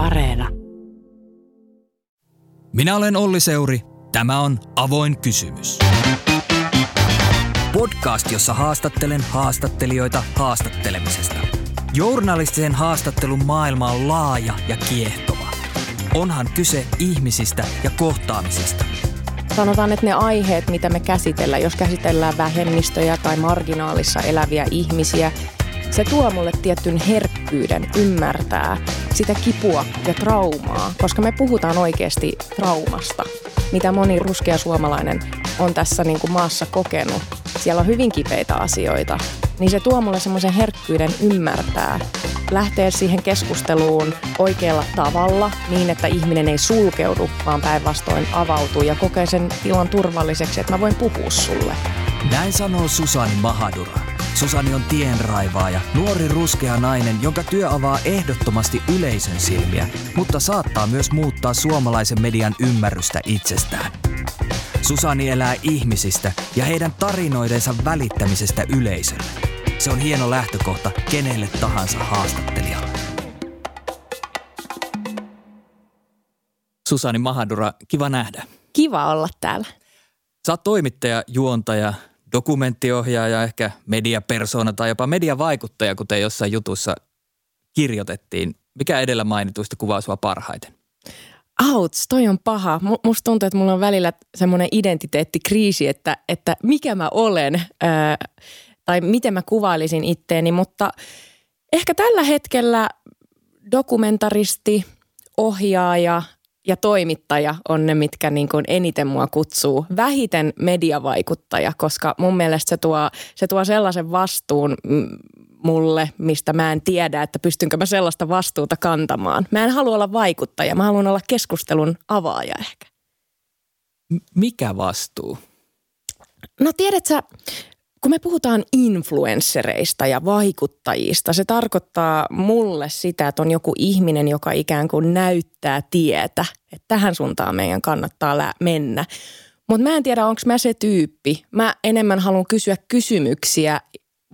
Areena. Minä olen Olli Seuri. Tämä on Avoin kysymys. Podcast, jossa haastattelen haastattelijoita haastattelemisesta. Journalistisen haastattelun maailma on laaja ja kiehtova. Onhan kyse ihmisistä ja kohtaamisista. Sanotaan, että ne aiheet, mitä me käsitellään, jos käsitellään vähemmistöjä tai marginaalissa eläviä ihmisiä, se tuo mulle tietyn herkkyyden ymmärtää sitä kipua ja traumaa, koska me puhutaan oikeasti traumasta, mitä moni ruskea suomalainen on tässä niin kuin maassa kokenut. Siellä on hyvin kipeitä asioita, niin se tuo mulle semmoisen herkkyyden ymmärtää, lähteä siihen keskusteluun oikealla tavalla niin, että ihminen ei sulkeudu, vaan päinvastoin avautuu ja kokee sen tilan turvalliseksi, että mä voin puhua sulle. Näin sanoo Susani Mahadura. Susani on tienraivaaja, nuori ruskea nainen, jonka työ avaa ehdottomasti yleisön silmiä, mutta saattaa myös muuttaa suomalaisen median ymmärrystä itsestään. Susani elää ihmisistä ja heidän tarinoidensa välittämisestä yleisölle. Se on hieno lähtökohta kenelle tahansa haastattelijalle. Susani Mahadura, kiva nähdä. Kiva olla täällä. Sä oot toimittaja, juontaja, dokumenttiohjaaja, ehkä mediapersona tai jopa mediavaikuttaja, kuten jossain jutussa kirjoitettiin. Mikä edellä mainituista kuvaa sua parhaiten? Auts, toi on paha. Musta tuntuu, että mulla on välillä semmoinen identiteettikriisi, että, että mikä mä olen ää, tai miten mä kuvailisin itteeni, mutta ehkä tällä hetkellä dokumentaristi, ohjaaja, ja toimittaja on ne, mitkä niin kuin eniten mua kutsuu. Vähiten mediavaikuttaja, koska mun mielestä se tuo, se tuo sellaisen vastuun mulle, mistä mä en tiedä, että pystynkö mä sellaista vastuuta kantamaan. Mä en halua olla vaikuttaja, mä haluan olla keskustelun avaaja ehkä. Mikä vastuu? No tiedät sä, kun me puhutaan influenssereista ja vaikuttajista, se tarkoittaa mulle sitä, että on joku ihminen, joka ikään kuin näyttää tietä, että tähän suuntaan meidän kannattaa mennä. Mutta mä en tiedä, onko mä se tyyppi. Mä enemmän haluan kysyä kysymyksiä.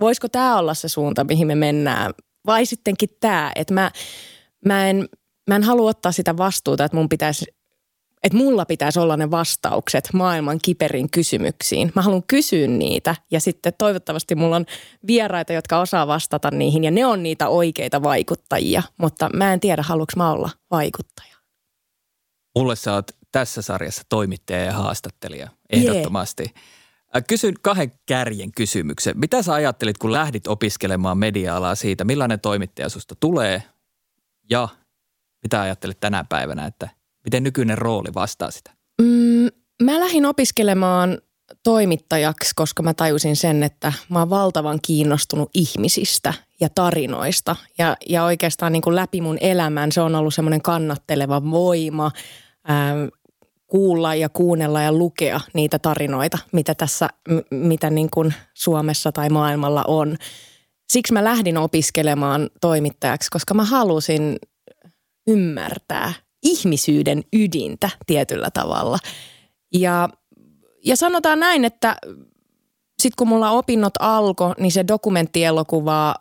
Voisiko tämä olla se suunta, mihin me mennään? Vai sittenkin tämä, että mä, mä, en, mä en halua ottaa sitä vastuuta, että mun pitäisi että mulla pitäisi olla ne vastaukset maailman kiperin kysymyksiin. Mä haluan kysyä niitä ja sitten toivottavasti mulla on vieraita, jotka osaa vastata niihin ja ne on niitä oikeita vaikuttajia, mutta mä en tiedä, haluanko mä olla vaikuttaja. Mulle sä oot tässä sarjassa toimittaja ja haastattelija, ehdottomasti. Yeah. Kysyn kahden kärjen kysymyksen. Mitä sä ajattelit, kun lähdit opiskelemaan media-alaa siitä, millainen toimittaja susta tulee ja mitä ajattelit tänä päivänä, että Miten nykyinen rooli vastaa sitä? Mm, mä lähdin opiskelemaan toimittajaksi, koska mä tajusin sen, että mä oon valtavan kiinnostunut ihmisistä ja tarinoista. Ja, ja oikeastaan niin kuin läpi mun elämän se on ollut semmoinen kannatteleva voima ää, kuulla ja kuunnella ja lukea niitä tarinoita, mitä tässä, mitä niin kuin Suomessa tai maailmalla on. Siksi mä lähdin opiskelemaan toimittajaksi, koska mä halusin ymmärtää ihmisyyden ydintä tietyllä tavalla. Ja, ja sanotaan näin, että sitten kun mulla opinnot alkoi, niin se dokumenttielokuva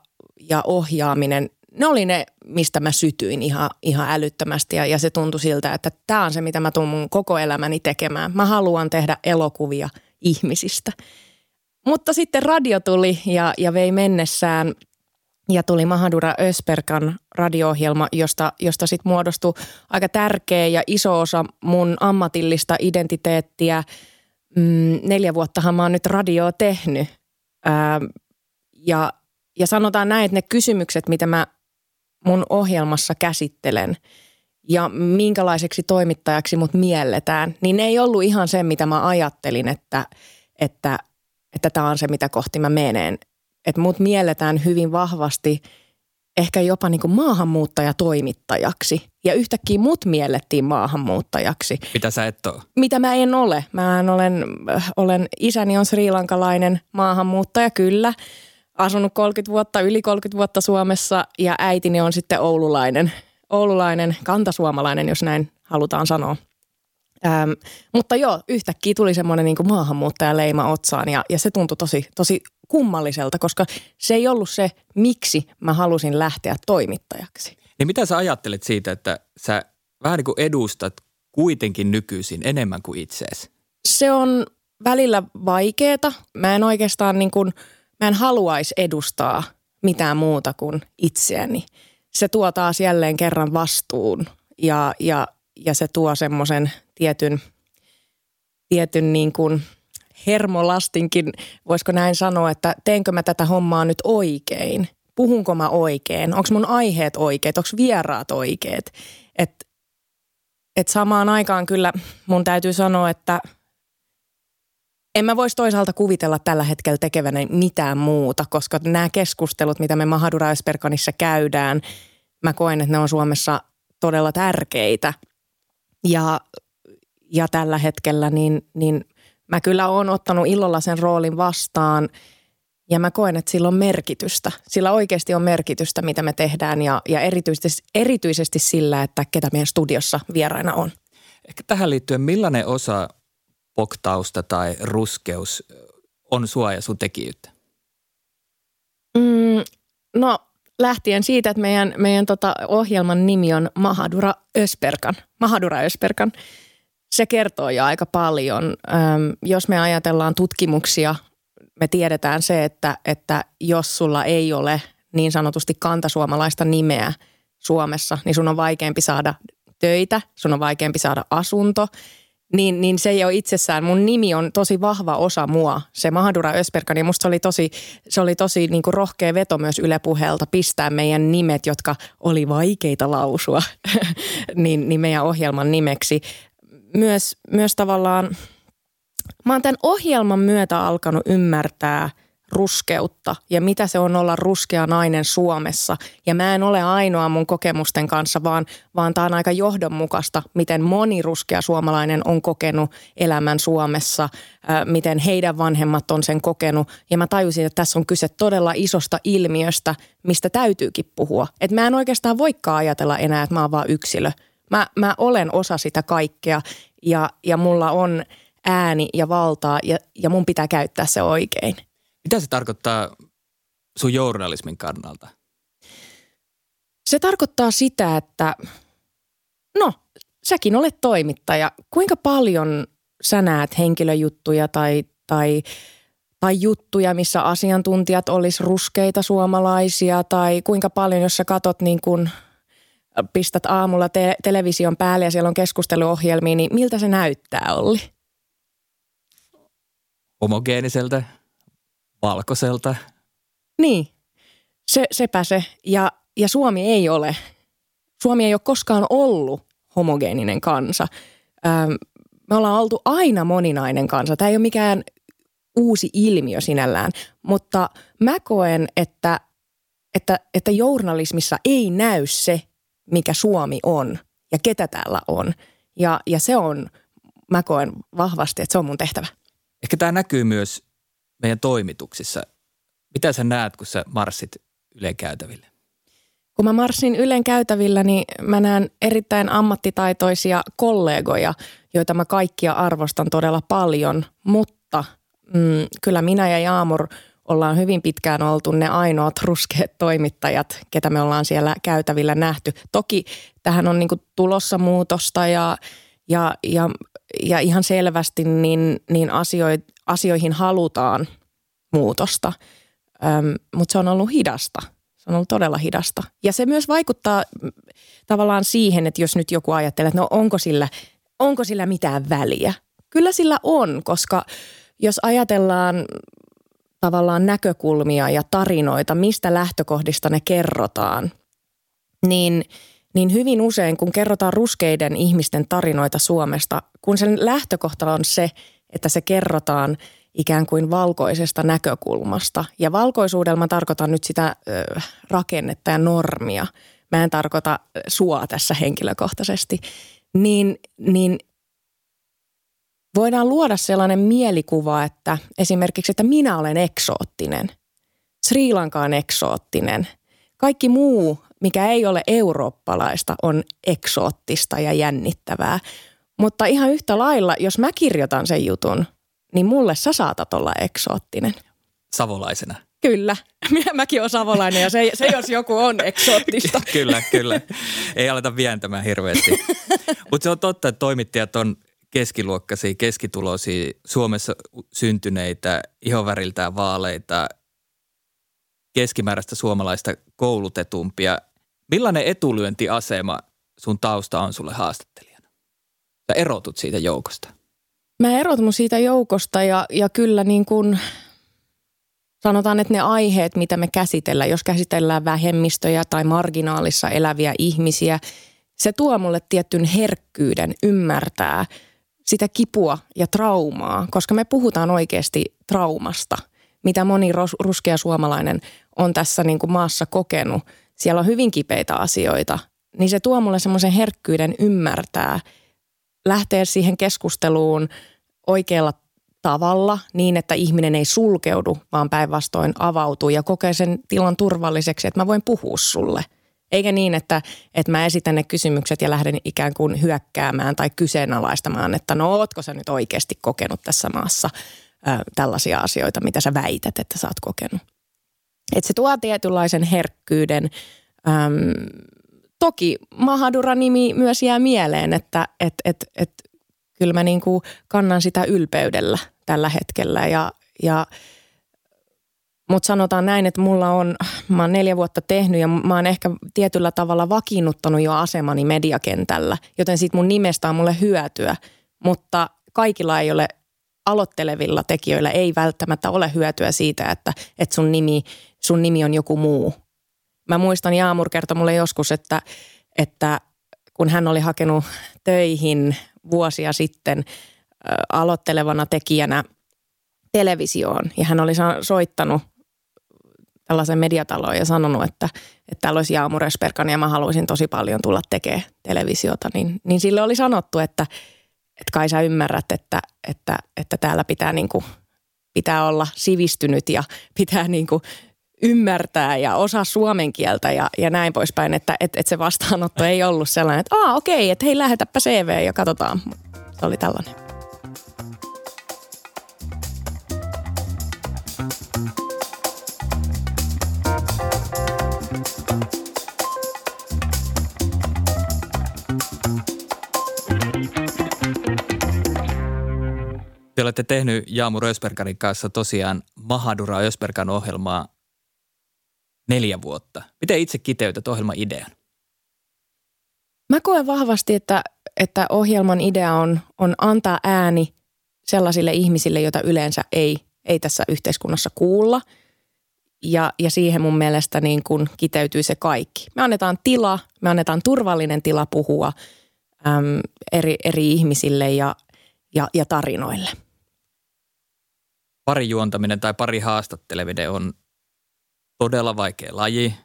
ja ohjaaminen, ne oli ne, mistä mä sytyin ihan, ihan älyttömästi. Ja, ja se tuntui siltä, että tämä on se, mitä mä tuun mun koko elämäni tekemään. Mä haluan tehdä elokuvia ihmisistä. Mutta sitten radio tuli ja, ja vei mennessään – ja tuli Mahadura Ösperkan radio-ohjelma, josta, josta sitten muodostui aika tärkeä ja iso osa mun ammatillista identiteettiä. Mm, neljä vuottahan mä oon nyt radioa tehnyt. Ää, ja, ja sanotaan näin, että ne kysymykset, mitä mä mun ohjelmassa käsittelen ja minkälaiseksi toimittajaksi mut mielletään, niin ne ei ollut ihan se, mitä mä ajattelin, että, että, että tämä on se, mitä kohti mä menen että mut mielletään hyvin vahvasti ehkä jopa niin kuin maahanmuuttajatoimittajaksi. Ja yhtäkkiä mut miellettiin maahanmuuttajaksi. Mitä sä et ole? Mitä mä en ole. Mä olen, äh, olen isäni on srilankalainen maahanmuuttaja, kyllä. Asunut 30 vuotta, yli 30 vuotta Suomessa ja äitini on sitten oululainen, oululainen kantasuomalainen, jos näin halutaan sanoa. Ähm, mutta joo, yhtäkkiä tuli semmoinen niin maahanmuuttajaleima otsaan ja, ja se tuntui tosi, tosi kummalliselta, koska se ei ollut se, miksi mä halusin lähteä toimittajaksi. Niin mitä sä ajattelet siitä, että sä vähän niin kuin edustat kuitenkin nykyisin enemmän kuin itseesi? Se on välillä vaikeeta. Mä en oikeastaan niin kuin, mä en haluaisi edustaa mitään muuta kuin itseäni. Se tuo taas jälleen kerran vastuun ja, ja, ja se tuo semmoisen tietyn, tietyn niin kuin hermolastinkin, voisiko näin sanoa, että teenkö mä tätä hommaa nyt oikein? Puhunko mä oikein? Onko mun aiheet oikeat? Onko vieraat oikeat? Että et samaan aikaan kyllä mun täytyy sanoa, että en mä voisi toisaalta kuvitella tällä hetkellä tekeväni mitään muuta, koska nämä keskustelut, mitä me Mahadura Esperkanissa käydään, mä koen, että ne on Suomessa todella tärkeitä. Ja, ja tällä hetkellä niin, niin mä kyllä oon ottanut ilolla sen roolin vastaan ja mä koen, että sillä on merkitystä. Sillä oikeasti on merkitystä, mitä me tehdään ja, ja erityisesti, erityisesti sillä, että ketä meidän studiossa vieraina on. Ehkä tähän liittyen, millainen osa poktausta tai ruskeus on sua ja sun tekijyyttä? Mm, no lähtien siitä, että meidän, meidän tota ohjelman nimi on Mahadura Ösperkan. Mahadura Ösperkan. Se kertoo jo aika paljon. Öm, jos me ajatellaan tutkimuksia, me tiedetään se, että, että jos sulla ei ole niin sanotusti kantasuomalaista nimeä Suomessa, niin sun on vaikeampi saada töitä, sun on vaikeampi saada asunto – niin, niin se ei ole itsessään. Mun nimi on tosi vahva osa mua, se Mahadura Ösperkan. Ja musta se oli tosi, se oli tosi niin kuin rohkea veto myös Yle Puheelta pistää meidän nimet, jotka oli vaikeita lausua, niin, niin meidän ohjelman nimeksi. Myös, myös tavallaan, mä oon tämän ohjelman myötä alkanut ymmärtää – ruskeutta ja mitä se on olla ruskea nainen Suomessa. Ja mä en ole ainoa mun kokemusten kanssa, vaan, vaan tämä on aika johdonmukaista, miten moni ruskea suomalainen on kokenut elämän Suomessa, ää, miten heidän vanhemmat on sen kokenut. Ja mä tajusin, että tässä on kyse todella isosta ilmiöstä, mistä täytyykin puhua. Että mä en oikeastaan voikaan ajatella enää, että mä oon vaan yksilö. Mä, mä olen osa sitä kaikkea ja, ja mulla on ääni ja valtaa ja, ja mun pitää käyttää se oikein. Mitä se tarkoittaa sun journalismin kannalta? Se tarkoittaa sitä, että no, säkin olet toimittaja. Kuinka paljon sä näet henkilöjuttuja tai, tai, tai juttuja, missä asiantuntijat olisi ruskeita suomalaisia tai kuinka paljon, jos sä katot niin kuin pistät aamulla te- television päälle ja siellä on keskusteluohjelmia, niin miltä se näyttää, Olli? Homogeeniselta valkoiselta. Niin, se, sepä se. Ja, ja Suomi ei ole, Suomi ei ole koskaan ollut homogeeninen kansa. Ähm, me ollaan oltu aina moninainen kansa. Tämä ei ole mikään uusi ilmiö sinällään, mutta mä koen, että, että, että journalismissa ei näy se, mikä Suomi on ja ketä täällä on. Ja, ja se on, mä koen vahvasti, että se on mun tehtävä. Ehkä tämä näkyy myös meidän toimituksissa. Mitä sä näet, kun sä marssit Ylen käytäville? Kun mä marssin Ylen käytävillä, niin mä näen erittäin ammattitaitoisia kollegoja, joita mä kaikkia arvostan todella paljon. Mutta mm, kyllä minä ja Jaamur ollaan hyvin pitkään oltu ne ainoat ruskeat toimittajat, ketä me ollaan siellä käytävillä nähty. Toki tähän on niinku tulossa muutosta ja, ja, ja, ja ihan selvästi niin, niin asioita asioihin halutaan muutosta, Öm, mutta se on ollut hidasta. Se on ollut todella hidasta. Ja se myös vaikuttaa tavallaan siihen, että jos nyt joku ajattelee, että no onko sillä, onko sillä mitään väliä. Kyllä sillä on, koska jos ajatellaan tavallaan näkökulmia ja tarinoita, mistä lähtökohdista ne kerrotaan, niin, niin hyvin usein kun kerrotaan ruskeiden ihmisten tarinoita Suomesta, kun sen lähtökohta on se, että se kerrotaan ikään kuin valkoisesta näkökulmasta. Ja valkoisuudella mä tarkoitan nyt sitä ö, rakennetta ja normia. Mä en tarkoita sua tässä henkilökohtaisesti. Niin, niin voidaan luoda sellainen mielikuva, että esimerkiksi, että minä olen eksoottinen. Sri Lanka on eksoottinen. Kaikki muu, mikä ei ole eurooppalaista, on eksoottista ja jännittävää. Mutta ihan yhtä lailla, jos mä kirjoitan sen jutun, niin mulle sä saatat olla eksoottinen. Savolaisena. Kyllä. Mäkin olen savolainen ja se, se jos joku on eksoottista. kyllä, kyllä. Ei aleta vientämään hirveästi. Mutta se on totta, että toimittajat on keskiluokkaisia, keskituloisia, Suomessa syntyneitä, ihoväriltään vaaleita, keskimääräistä suomalaista koulutetumpia. Millainen etulyöntiasema sun tausta on sulle haastattelijana? Sä erotut siitä joukosta. Mä erotun siitä joukosta ja, ja kyllä niin kuin sanotaan, että ne aiheet, mitä me käsitellään, jos käsitellään vähemmistöjä tai marginaalissa eläviä ihmisiä, se tuo mulle tietyn herkkyyden ymmärtää sitä kipua ja traumaa, koska me puhutaan oikeasti traumasta, mitä moni ruskea suomalainen on tässä niin kuin maassa kokenut. Siellä on hyvin kipeitä asioita, niin se tuo mulle semmoisen herkkyyden ymmärtää, lähteä siihen keskusteluun oikealla tavalla niin, että ihminen ei sulkeudu, vaan päinvastoin avautuu ja kokee sen tilan turvalliseksi, että mä voin puhua sulle. Eikä niin, että, että mä esitän ne kysymykset ja lähden ikään kuin hyökkäämään tai kyseenalaistamaan, että no ootko sä nyt oikeasti kokenut tässä maassa ä, tällaisia asioita, mitä sä väität, että sä oot kokenut. Että se tuo tietynlaisen herkkyyden. Äm, toki Mahadura-nimi myös jää mieleen, että et, et, et, kyllä mä niin kuin kannan sitä ylpeydellä tällä hetkellä ja, ja mutta sanotaan näin, että mulla on, mä oon neljä vuotta tehnyt ja mä oon ehkä tietyllä tavalla vakiinnuttanut jo asemani mediakentällä, joten siitä mun nimestä on mulle hyötyä, mutta kaikilla ei ole aloittelevilla tekijöillä ei välttämättä ole hyötyä siitä, että, että sun, nimi, sun nimi on joku muu. Mä muistan Jaamur kertoi mulle joskus, että, että kun hän oli hakenut töihin vuosia sitten aloittelevana tekijänä televisioon ja hän oli soittanut tällaisen mediataloon ja sanonut, että, että täällä olisi Jaamu Resperkan ja mä haluaisin tosi paljon tulla tekemään televisiota, niin, niin sille oli sanottu, että, että kai sä ymmärrät, että, että, että täällä pitää, niin kuin, pitää olla sivistynyt ja pitää niin kuin ymmärtää ja osaa suomen kieltä ja, ja näin poispäin, että et, et se vastaanotto ei ollut sellainen, että okei, että hei lähetäpä CV ja katsotaan. Se oli tällainen. Te olette tehnyt Jaamu Rösperkanin kanssa tosiaan Mahadura Ösperkan ohjelmaa neljä vuotta. Miten itse kiteytät ohjelman idean? Mä koen vahvasti, että, että ohjelman idea on, on antaa ääni sellaisille ihmisille, joita yleensä ei, ei tässä yhteiskunnassa kuulla. Ja, ja siihen mun mielestä niin kun kiteytyy se kaikki. Me annetaan tila, me annetaan turvallinen tila puhua äm, eri, eri ihmisille ja, ja, ja tarinoille – parijuontaminen tai pari haastatteleminen on todella vaikea laji.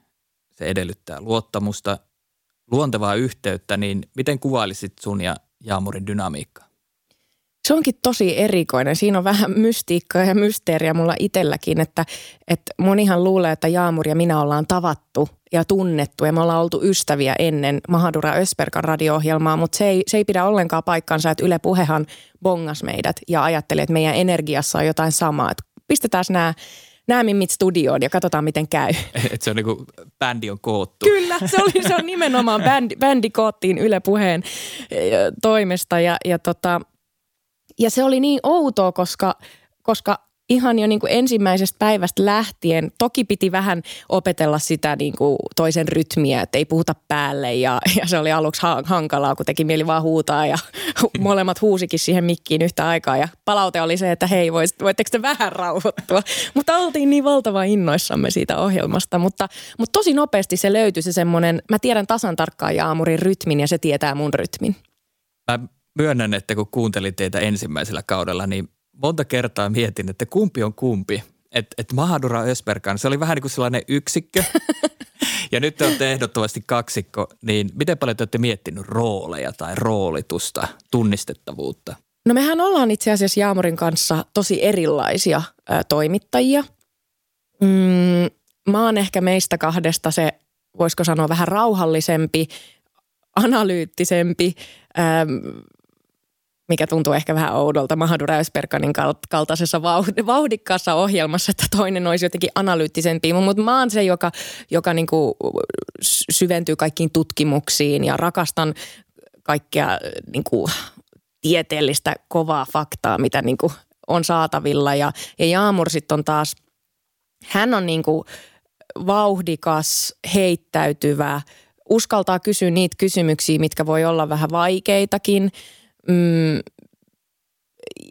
Se edellyttää luottamusta, luontevaa yhteyttä, niin miten kuvailisit sun ja Jaamurin dynamiikkaa? Se onkin tosi erikoinen. Siinä on vähän mystiikkaa ja mysteeriä mulla itselläkin, että, että monihan luulee, että Jaamur ja minä ollaan tavattu ja tunnettu ja me ollaan oltu ystäviä ennen Mahadura Ösperkan radio-ohjelmaa, mutta se ei, se ei pidä ollenkaan paikkaansa, että Yle Puhehan bongas meidät ja ajatteli, että meidän energiassa on jotain samaa. Että pistetään nämä nämä mimmit studioon ja katsotaan miten käy. Et se on niinku, bändi on koottu. Kyllä, se, oli, se on nimenomaan bändi, bändi koottiin Yle Puheen toimesta ja, ja, tota, ja se oli niin outoa, koska, koska ihan jo niin kuin ensimmäisestä päivästä lähtien. Toki piti vähän opetella sitä niin kuin toisen rytmiä, että ei puhuta päälle ja, ja se oli aluksi hankalaa, kun teki mieli vaan huutaa ja molemmat huusikin siihen mikkiin yhtä aikaa. Ja palaute oli se, että hei, vois, voitteko te vähän rauhoittua? Mutta oltiin niin valtavan innoissamme siitä ohjelmasta, mutta, mutta tosi nopeasti se löytyi se semmoinen, mä tiedän tasan tarkkaan Jaamurin rytmin ja se tietää mun rytmin. Mä myönnän, että kun kuuntelin teitä ensimmäisellä kaudella, niin monta kertaa mietin, että kumpi on kumpi. Että et Mahadura Ösperkan, se oli vähän niin kuin sellainen yksikkö. ja nyt te olette ehdottomasti kaksikko, niin miten paljon te olette miettinyt rooleja tai roolitusta, tunnistettavuutta? No mehän ollaan itse asiassa Jaamorin kanssa tosi erilaisia ä, toimittajia. Mm, mä oon ehkä meistä kahdesta se, voisiko sanoa, vähän rauhallisempi, analyyttisempi, äm, mikä tuntuu ehkä vähän oudolta Mahadura Ösperkanin kaltaisessa vauhdikkaassa ohjelmassa, että toinen olisi jotenkin analyyttisempi. Mutta mä oon se, joka, joka niinku syventyy kaikkiin tutkimuksiin ja rakastan kaikkea niinku tieteellistä kovaa faktaa, mitä niinku on saatavilla. Ja, ja Jaamur sitten on taas, hän on niinku vauhdikas, heittäytyvä, uskaltaa kysyä niitä kysymyksiä, mitkä voi olla vähän vaikeitakin – Mm,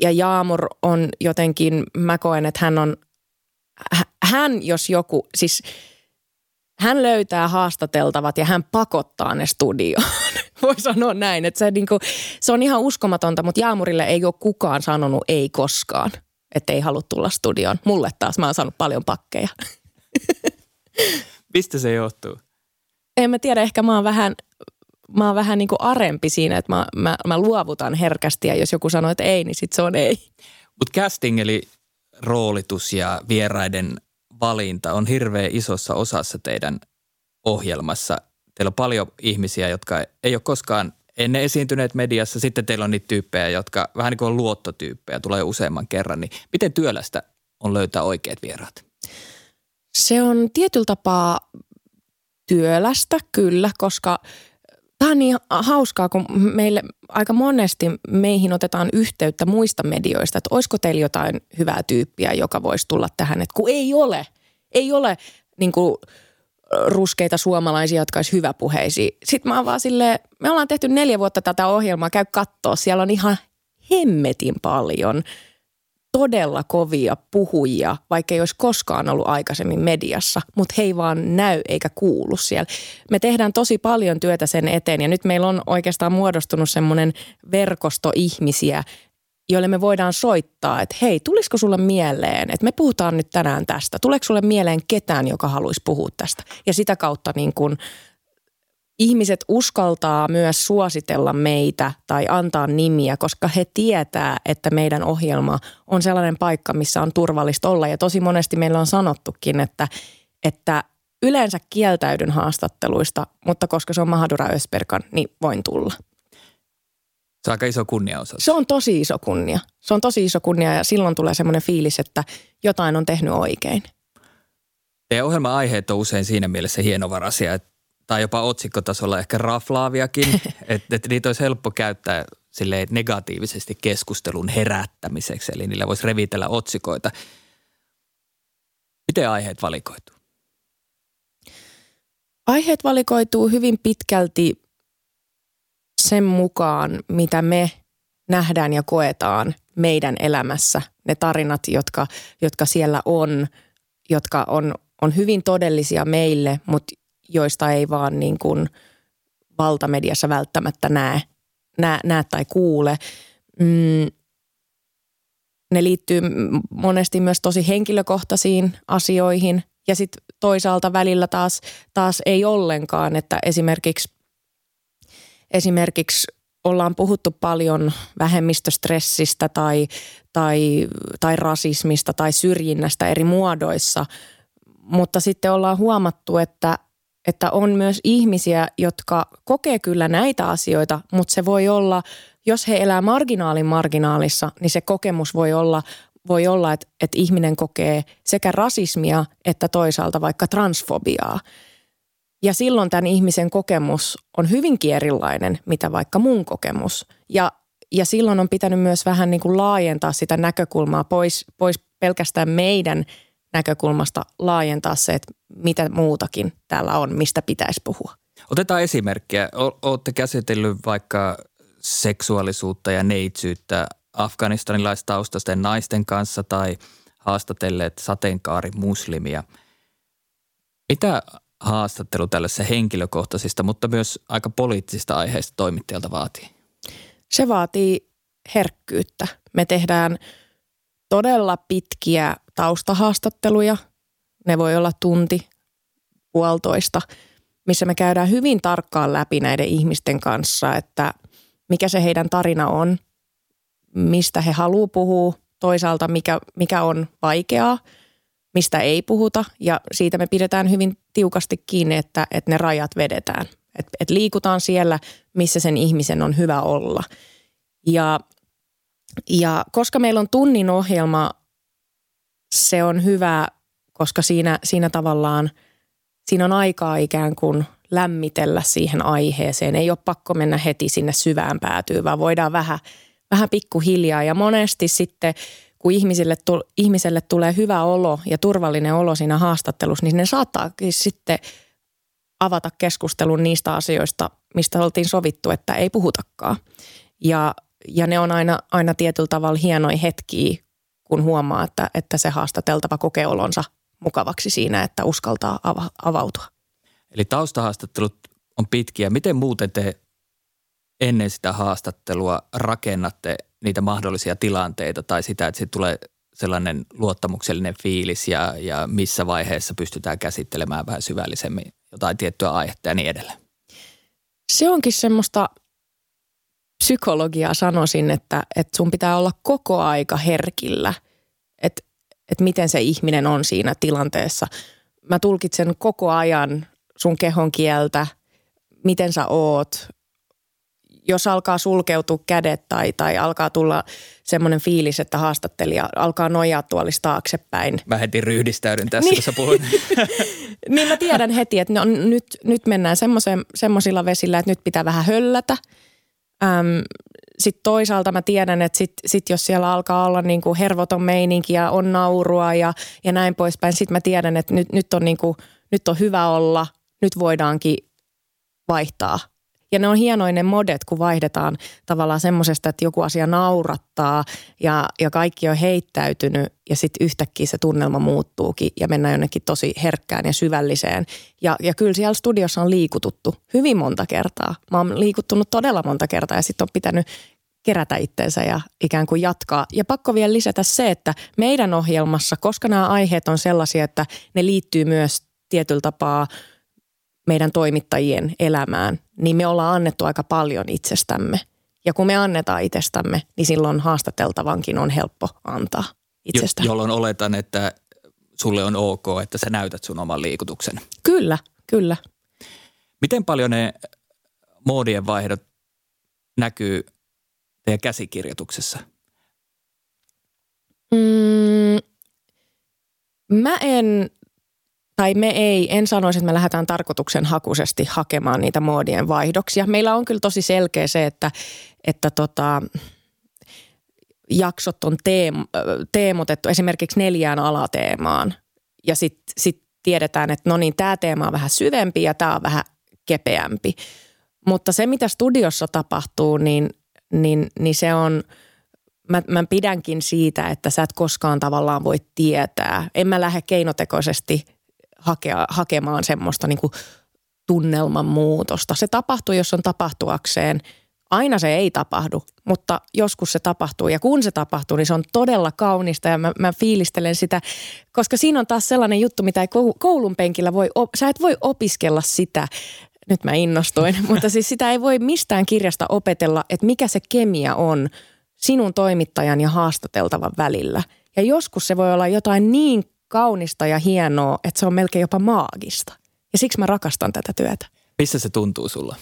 ja Jaamur on jotenkin, mä koen, että hän on, hän jos joku, siis hän löytää haastateltavat ja hän pakottaa ne studioon. Voi sanoa näin, että se, niinku, se on ihan uskomatonta, mutta Jaamurille ei ole kukaan sanonut ei koskaan, että ei halua tulla studioon. Mulle taas, mä oon saanut paljon pakkeja. Mistä se johtuu? En mä tiedä, ehkä mä oon vähän mä oon vähän niin kuin arempi siinä, että mä, mä, mä luovutan herkästi ja jos joku sanoo, että ei, niin sit se on ei. Mutta casting eli roolitus ja vieraiden valinta on hirveän isossa osassa teidän ohjelmassa. Teillä on paljon ihmisiä, jotka ei ole koskaan ennen esiintyneet mediassa. Sitten teillä on niitä tyyppejä, jotka vähän niin kuin on luottotyyppejä, tulee useamman kerran. Niin miten työlästä on löytää oikeat vieraat? Se on tietyllä tapaa työlästä kyllä, koska – Tämä on niin hauskaa, kun meille aika monesti meihin otetaan yhteyttä muista medioista, että olisiko teillä jotain hyvää tyyppiä, joka voisi tulla tähän, että kun ei ole, ei ole niin kuin ruskeita suomalaisia, jotka olisi hyväpuheisia. Sitten mä oon vaan silleen, me ollaan tehty neljä vuotta tätä ohjelmaa, käy kattoo, siellä on ihan hemmetin paljon – todella kovia puhujia, vaikka ei olisi koskaan ollut aikaisemmin mediassa, mutta he ei vaan näy eikä kuulu siellä. Me tehdään tosi paljon työtä sen eteen ja nyt meillä on oikeastaan muodostunut semmoinen verkosto ihmisiä, joille me voidaan soittaa, että hei, tulisiko sulle mieleen, että me puhutaan nyt tänään tästä. Tuleeko sulle mieleen ketään, joka haluaisi puhua tästä? Ja sitä kautta niin kuin – ihmiset uskaltaa myös suositella meitä tai antaa nimiä, koska he tietää, että meidän ohjelma on sellainen paikka, missä on turvallista olla. Ja tosi monesti meillä on sanottukin, että, että yleensä kieltäydyn haastatteluista, mutta koska se on Mahadura Ösperkan, niin voin tulla. Se on aika iso kunnia osa. Se on tosi iso kunnia. Se on tosi iso kunnia ja silloin tulee semmoinen fiilis, että jotain on tehnyt oikein. Teidän ohjelma-aiheet on usein siinä mielessä hienovaraisia, että tai jopa otsikkotasolla ehkä raflaaviakin, että et niitä olisi helppo käyttää silleen negatiivisesti keskustelun herättämiseksi, eli niillä voisi revitellä otsikoita. Miten aiheet valikoituu? Aiheet valikoituu hyvin pitkälti sen mukaan, mitä me nähdään ja koetaan meidän elämässä. Ne tarinat, jotka, jotka siellä on, jotka on, on hyvin todellisia meille, mutta joista ei vaan niin kuin valtamediassa välttämättä näe, näe, näe tai kuule. Mm, ne liittyy monesti myös tosi henkilökohtaisiin asioihin. Ja sitten toisaalta välillä taas, taas ei ollenkaan, että esimerkiksi, esimerkiksi ollaan puhuttu paljon vähemmistöstressistä tai, tai, tai rasismista tai syrjinnästä eri muodoissa, mutta sitten ollaan huomattu, että että on myös ihmisiä, jotka kokee kyllä näitä asioita, mutta se voi olla, jos he elää marginaalin marginaalissa, niin se kokemus voi olla, voi olla että, että ihminen kokee sekä rasismia että toisaalta vaikka transfobiaa. Ja silloin tämän ihmisen kokemus on hyvinkin erilainen, mitä vaikka mun kokemus. Ja, ja silloin on pitänyt myös vähän niin kuin laajentaa sitä näkökulmaa pois, pois pelkästään meidän – näkökulmasta laajentaa se, että mitä muutakin täällä on, mistä pitäisi puhua. Otetaan esimerkkiä. Olette käsitellyt vaikka seksuaalisuutta ja neitsyyttä afganistanilaistaustisten naisten kanssa tai haastatelleet sateenkaari muslimia. Mitä haastattelu tällaisessa henkilökohtaisista, mutta myös aika poliittisista aiheista toimittajalta vaatii? Se vaatii herkkyyttä. Me tehdään todella pitkiä taustahaastatteluja. Ne voi olla tunti, puolitoista, missä me käydään hyvin tarkkaan läpi näiden ihmisten kanssa, että mikä se heidän tarina on, mistä he haluaa puhua, toisaalta mikä, mikä on vaikeaa, mistä ei puhuta ja siitä me pidetään hyvin tiukasti kiinni, että, että ne rajat vedetään. Että et liikutaan siellä, missä sen ihmisen on hyvä olla. Ja Ja koska meillä on tunnin ohjelma, se on hyvä, koska siinä, siinä tavallaan, siinä on aikaa ikään kuin lämmitellä siihen aiheeseen. Ei ole pakko mennä heti sinne syvään päätyyn, vaan voidaan vähän, vähän pikkuhiljaa. Ja monesti sitten, kun ihmisille, ihmiselle tulee hyvä olo ja turvallinen olo siinä haastattelussa, niin ne saattaa sitten avata keskustelun niistä asioista, mistä oltiin sovittu, että ei puhutakaan. Ja, ja ne on aina, aina tietyllä tavalla hienoja hetkiä, kun huomaa, että, että se haastateltava kokee olonsa mukavaksi siinä, että uskaltaa ava, avautua. Eli taustahaastattelut on pitkiä. Miten muuten te ennen sitä haastattelua rakennatte niitä mahdollisia tilanteita tai sitä, että siitä tulee sellainen luottamuksellinen fiilis ja, ja missä vaiheessa pystytään käsittelemään vähän syvällisemmin jotain tiettyä aihetta ja niin edelleen? Se onkin semmoista psykologiaa sanoisin, että, että sun pitää olla koko aika herkillä, että, että miten se ihminen on siinä tilanteessa. Mä tulkitsen koko ajan sun kehon kieltä, miten sä oot, jos alkaa sulkeutua kädet tai, tai alkaa tulla semmoinen fiilis, että haastattelija alkaa nojaa tuolista taaksepäin. Mä heti ryhdistäydyn tässä, niin. kun sä puhuit. niin mä tiedän heti, että no, nyt, nyt mennään semmoisilla vesillä, että nyt pitää vähän höllätä. Öm, sitten toisaalta mä tiedän, että sit, sit jos siellä alkaa olla niin kuin hervoton meininki ja on naurua ja, ja näin poispäin, sitten mä tiedän, että nyt, nyt, on niin kuin, nyt on hyvä olla, nyt voidaankin vaihtaa ja ne on hienoinen ne modet, kun vaihdetaan tavallaan semmoisesta, että joku asia naurattaa ja, ja kaikki on heittäytynyt ja sitten yhtäkkiä se tunnelma muuttuukin ja mennään jonnekin tosi herkkään ja syvälliseen. Ja, ja kyllä siellä studiossa on liikututtu hyvin monta kertaa. Mä oon liikuttunut todella monta kertaa ja sitten on pitänyt kerätä itteensä ja ikään kuin jatkaa. Ja pakko vielä lisätä se, että meidän ohjelmassa, koska nämä aiheet on sellaisia, että ne liittyy myös tietyllä tapaa – meidän toimittajien elämään, niin me ollaan annettu aika paljon itsestämme. Ja kun me annetaan itsestämme, niin silloin haastateltavankin on helppo antaa itsestä. Jo, jolloin oletan, että sulle on ok, että sä näytät sun oman liikutuksen. Kyllä, kyllä. Miten paljon ne moodien vaihdot näkyy teidän käsikirjoituksessa? Mm, mä en tai me ei, en sanoisi, että me lähdetään tarkoituksen hakuisesti hakemaan niitä moodien vaihdoksia. Meillä on kyllä tosi selkeä se, että, että tota, jaksot on teem, teemotettu esimerkiksi neljään alateemaan. Ja sitten sit tiedetään, että no niin, tämä teema on vähän syvempi ja tämä on vähän kepeämpi. Mutta se, mitä studiossa tapahtuu, niin, niin, niin se on, mä, mä pidänkin siitä, että sä et koskaan tavallaan voi tietää. En mä lähde keinotekoisesti – hakea, hakemaan semmoista niin kuin tunnelman muutosta. Se tapahtuu, jos on tapahtuakseen. Aina se ei tapahdu, mutta joskus se tapahtuu. Ja kun se tapahtuu, niin se on todella kaunista ja mä, mä fiilistelen sitä, koska siinä on taas sellainen juttu, mitä ei koulun penkillä voi, sä et voi opiskella sitä nyt mä innostuin, mutta siis sitä ei voi mistään kirjasta opetella, että mikä se kemia on sinun toimittajan ja haastateltavan välillä. Ja joskus se voi olla jotain niin kaunista ja hienoa, että se on melkein jopa maagista. Ja siksi mä rakastan tätä työtä. Missä se tuntuu sulla?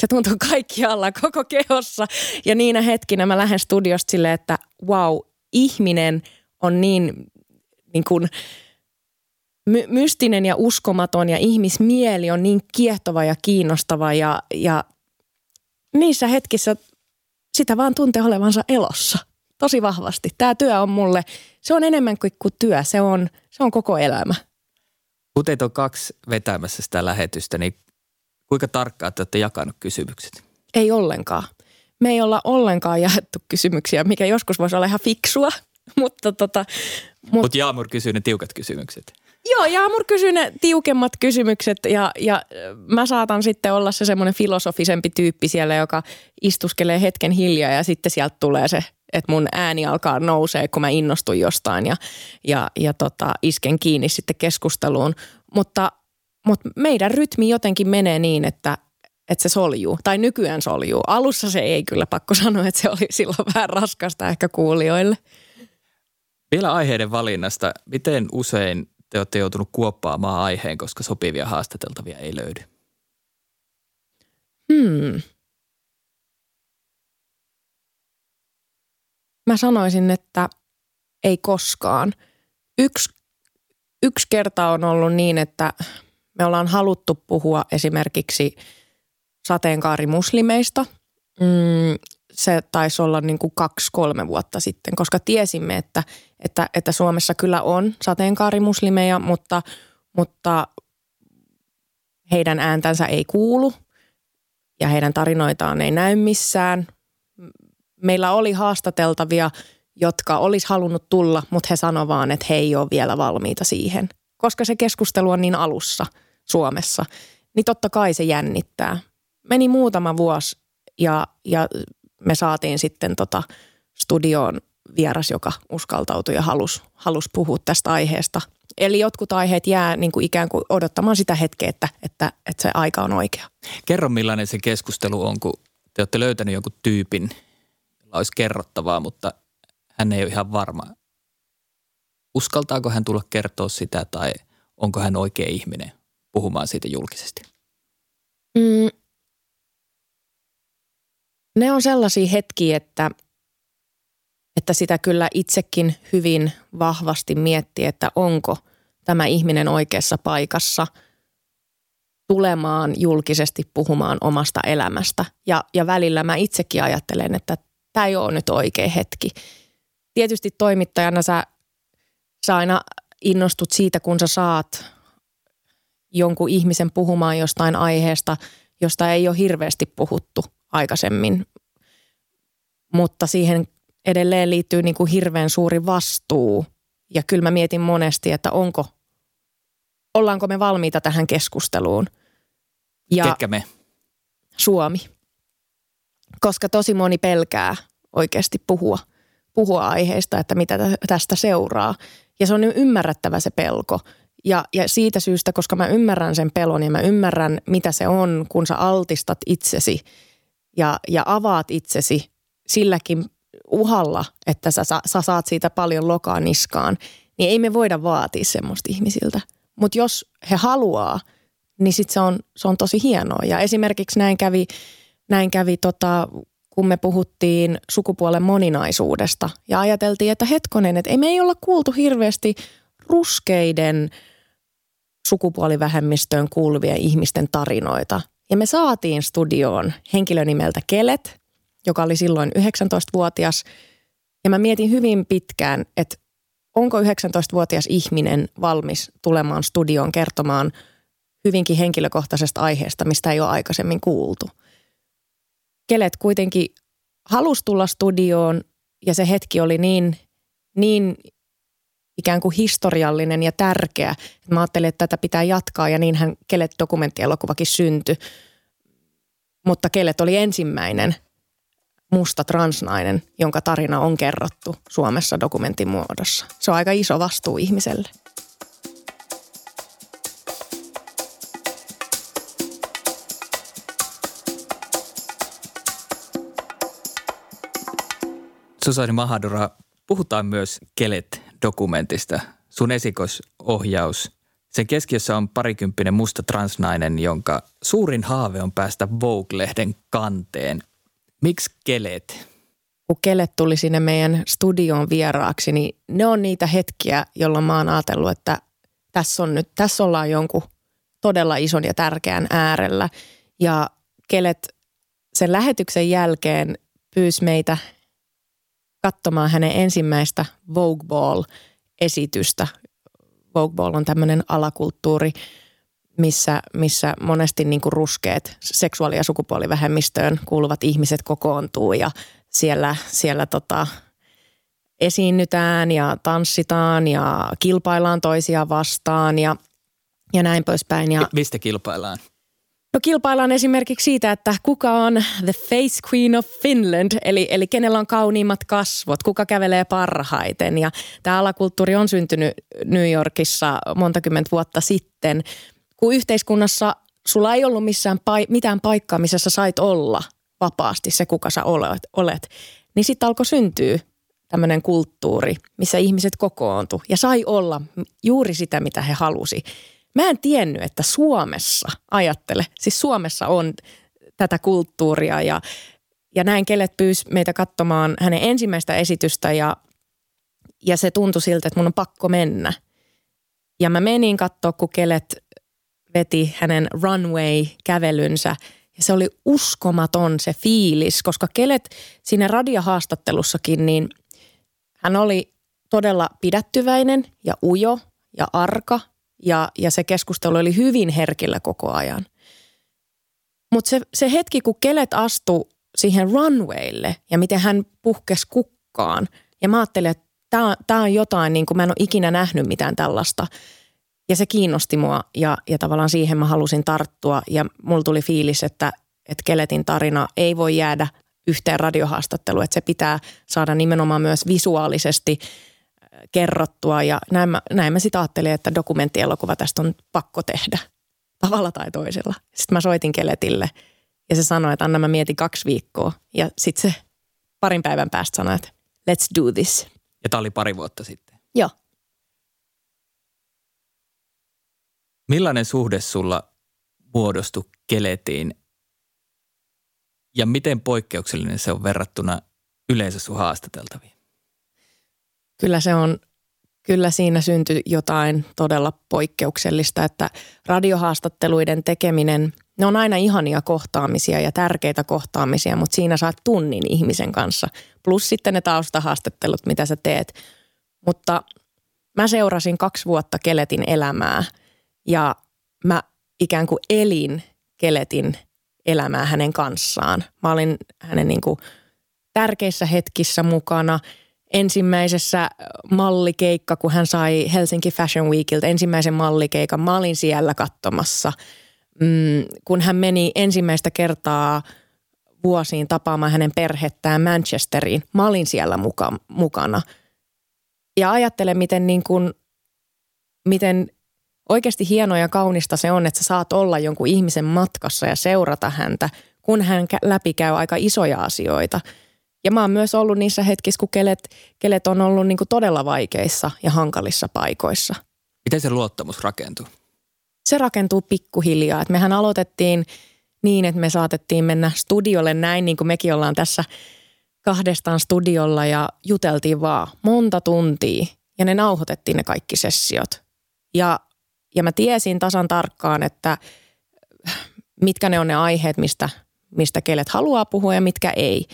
Se tuntuu kaikkialla, koko kehossa. Ja niinä hetkinä mä lähden studiosta silleen, että wow, ihminen on niin, niin kuin my- mystinen ja uskomaton ja ihmismieli on niin kiehtova ja kiinnostava ja, ja niissä hetkissä sitä vaan tuntee olevansa elossa tosi vahvasti. Tämä työ on mulle, se on enemmän kuin, kuin työ, se on, se on koko elämä. Kun teitä on kaksi vetämässä sitä lähetystä, niin kuinka tarkkaan te olette jakanut kysymykset? Ei ollenkaan. Me ei olla ollenkaan jaettu kysymyksiä, mikä joskus voisi olla ihan fiksua, mutta tota... Mutta mut Jaamur kysyy ne tiukat kysymykset. Joo, Jaamur kysyy ne tiukemmat kysymykset ja, ja mä saatan sitten olla se semmoinen filosofisempi tyyppi siellä, joka istuskelee hetken hiljaa ja sitten sieltä tulee se että mun ääni alkaa nousee, kun mä innostun jostain ja, ja, ja tota, isken kiinni sitten keskusteluun. Mutta, mutta meidän rytmi jotenkin menee niin, että, että se soljuu, tai nykyään soljuu. Alussa se ei kyllä pakko sanoa, että se oli silloin vähän raskasta ehkä kuulijoille. Vielä aiheiden valinnasta. Miten usein te olette joutunut kuoppaamaan aiheen, koska sopivia haastateltavia ei löydy? Hmm. Mä sanoisin, että ei koskaan. Yksi, yksi kerta on ollut niin, että me ollaan haluttu puhua esimerkiksi sateenkaarimuslimeista. Mm, se taisi olla niin kuin kaksi-kolme vuotta sitten, koska tiesimme, että, että, että Suomessa kyllä on sateenkaarimuslimeja, mutta, mutta heidän ääntänsä ei kuulu ja heidän tarinoitaan ei näy missään. Meillä oli haastateltavia, jotka olisi halunnut tulla, mutta he sanoivat vaan, että he ei ole vielä valmiita siihen. Koska se keskustelu on niin alussa Suomessa, niin totta kai se jännittää. Meni muutama vuosi ja, ja me saatiin sitten tota studioon vieras, joka uskaltautui ja halusi, halusi puhua tästä aiheesta. Eli jotkut aiheet jää niin kuin ikään kuin odottamaan sitä hetkeä, että, että, että se aika on oikea. Kerro millainen se keskustelu on, kun te olette löytänyt jonkun tyypin, olisi kerrottavaa, mutta hän ei ole ihan varma. Uskaltaako hän tulla kertoa sitä tai onko hän oikea ihminen puhumaan siitä julkisesti? Mm, ne on sellaisia hetkiä, että, että sitä kyllä itsekin hyvin vahvasti miettii, että onko tämä ihminen oikeassa paikassa tulemaan julkisesti puhumaan omasta elämästä. Ja, ja välillä mä itsekin ajattelen, että tämä ei ole nyt oikea hetki. Tietysti toimittajana sä, sä aina innostut siitä, kun sä saat jonkun ihmisen puhumaan jostain aiheesta, josta ei ole hirveästi puhuttu aikaisemmin. Mutta siihen edelleen liittyy niin kuin hirveän suuri vastuu. Ja kyllä mä mietin monesti, että onko, ollaanko me valmiita tähän keskusteluun. Ja Ketkä me? Suomi. Koska tosi moni pelkää oikeasti puhua, puhua aiheesta, että mitä tästä seuraa. Ja se on ymmärrettävä se pelko. Ja, ja siitä syystä, koska mä ymmärrän sen pelon ja mä ymmärrän, mitä se on, kun sä altistat itsesi – ja, ja avaat itsesi silläkin uhalla, että sä, sä, saat siitä paljon lokaa niskaan, niin ei me voida vaatia semmoista ihmisiltä. Mutta jos he haluaa, niin sit se on, se on tosi hienoa. Ja esimerkiksi näin kävi, näin kävi tota, kun me puhuttiin sukupuolen moninaisuudesta ja ajateltiin, että hetkonen, että ei me ei olla kuultu hirveästi ruskeiden sukupuolivähemmistöön kuuluvien ihmisten tarinoita – ja me saatiin studioon henkilö nimeltä Kelet, joka oli silloin 19-vuotias. Ja mä mietin hyvin pitkään, että onko 19-vuotias ihminen valmis tulemaan studioon kertomaan hyvinkin henkilökohtaisesta aiheesta, mistä ei ole aikaisemmin kuultu. Kelet kuitenkin halusi tulla studioon ja se hetki oli niin, niin ikään kuin historiallinen ja tärkeä. Mä ajattelin, että tätä pitää jatkaa ja niinhän Kelet dokumenttielokuvakin syntyi. Mutta Kelet oli ensimmäinen musta transnainen, jonka tarina on kerrottu Suomessa dokumentin muodossa. Se on aika iso vastuu ihmiselle. Susani Mahadura, puhutaan myös Kelet dokumentista. Sun esikoisohjaus. Sen keskiössä on parikymppinen musta transnainen, jonka suurin haave on päästä Vogue-lehden kanteen. Miksi kelet? Kun kelet tuli sinne meidän studioon vieraaksi, niin ne on niitä hetkiä, jolloin mä oon ajatellut, että tässä, on nyt, tässä ollaan jonkun todella ison ja tärkeän äärellä. Ja kelet sen lähetyksen jälkeen pyysi meitä katsomaan hänen ensimmäistä Vogue Ball-esitystä. Vogue Ball on tämmöinen alakulttuuri, missä, missä monesti niin kuin ruskeat seksuaali- ja sukupuolivähemmistöön kuuluvat ihmiset kokoontuu ja siellä, siellä tota, esiinnytään ja tanssitaan ja kilpaillaan toisia vastaan ja, ja näin poispäin. Ja, Mistä kilpaillaan? No kilpaillaan esimerkiksi siitä, että kuka on the face queen of Finland, eli, eli kenellä on kauniimmat kasvot, kuka kävelee parhaiten. Ja tämä alakulttuuri on syntynyt New Yorkissa monta kymmentä vuotta sitten, kun yhteiskunnassa sulla ei ollut missään pai- mitään paikkaa, missä sä sait olla vapaasti se, kuka sä olet. olet. Niin sitten alkoi syntyä tämmöinen kulttuuri, missä ihmiset kokoontu ja sai olla juuri sitä, mitä he halusi. Mä en tiennyt, että Suomessa, ajattele, siis Suomessa on tätä kulttuuria ja, ja näin Kelet pyysi meitä katsomaan hänen ensimmäistä esitystä ja, ja se tuntui siltä, että mun on pakko mennä. Ja mä menin katsoa, kun Kelet veti hänen runway-kävelynsä ja se oli uskomaton se fiilis, koska Kelet siinä radiohaastattelussakin, niin hän oli todella pidättyväinen ja ujo ja arka ja, ja se keskustelu oli hyvin herkillä koko ajan. Mutta se, se hetki, kun Kelet astui siihen runwaylle ja miten hän puhkesi kukkaan ja mä ajattelin, että tämä on jotain, niin kuin mä en ole ikinä nähnyt mitään tällaista. Ja se kiinnosti mua ja, ja tavallaan siihen mä halusin tarttua ja mulla tuli fiilis, että, että Keletin tarina ei voi jäädä yhteen radiohaastatteluun, että se pitää saada nimenomaan myös visuaalisesti kerrottua ja näin mä, näin mä sitten ajattelin, että dokumenttielokuva tästä on pakko tehdä tavalla tai toisella. Sitten mä soitin Keletille ja se sanoi, että anna mä mietin kaksi viikkoa ja sitten se parin päivän päästä sanoi, että let's do this. Ja tämä oli pari vuotta sitten. Joo. Millainen suhde sulla muodostui Keletiin ja miten poikkeuksellinen se on verrattuna yleensä sun haastateltaviin? Kyllä se on, kyllä siinä syntyi jotain todella poikkeuksellista, että radiohaastatteluiden tekeminen, ne on aina ihania kohtaamisia ja tärkeitä kohtaamisia, mutta siinä saat tunnin ihmisen kanssa. Plus sitten ne taustahaastattelut, mitä sä teet. Mutta mä seurasin kaksi vuotta Keletin elämää ja mä ikään kuin elin Keletin elämää hänen kanssaan. Mä olin hänen niin kuin tärkeissä hetkissä mukana. Ensimmäisessä mallikeikka, kun hän sai Helsinki Fashion Weekiltä ensimmäisen mallikeikan, mä olin siellä katsomassa. Mm, kun hän meni ensimmäistä kertaa vuosiin tapaamaan hänen perhettään Manchesteriin, mä olin siellä muka, mukana. Ja ajattelen, miten, niin kuin, miten Oikeasti hienoa ja kaunista se on, että sä saat olla jonkun ihmisen matkassa ja seurata häntä, kun hän läpikäy aika isoja asioita. Ja mä oon myös ollut niissä hetkissä, kun kelet, kelet on ollut niin kuin todella vaikeissa ja hankalissa paikoissa. Miten se luottamus rakentuu? Se rakentuu pikkuhiljaa. Et mehän aloitettiin niin, että me saatettiin mennä studiolle näin, niin kuin mekin ollaan tässä kahdestaan studiolla ja juteltiin vaan monta tuntia. Ja ne nauhoitettiin ne kaikki sessiot. Ja ja mä tiesin tasan tarkkaan, että mitkä ne on ne aiheet, mistä, mistä kelet haluaa puhua ja mitkä ei.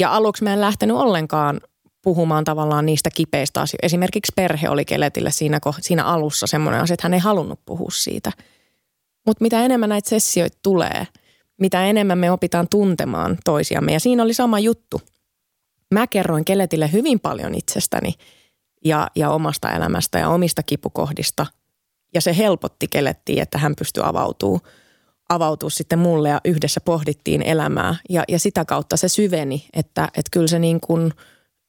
Ja aluksi mä en lähtenyt ollenkaan puhumaan tavallaan niistä kipeistä asioista. Esimerkiksi perhe oli keletille siinä, siinä alussa semmoinen asia, että hän ei halunnut puhua siitä. Mutta mitä enemmän näitä sessioita tulee, mitä enemmän me opitaan tuntemaan toisiamme. Ja siinä oli sama juttu. Mä kerroin keletille hyvin paljon itsestäni ja, ja omasta elämästä ja omista kipukohdista – ja se helpotti kelettiin, että hän pystyi avautuu, avautuu sitten mulle ja yhdessä pohdittiin elämää. Ja, ja sitä kautta se syveni, että, että kyllä se niin kuin,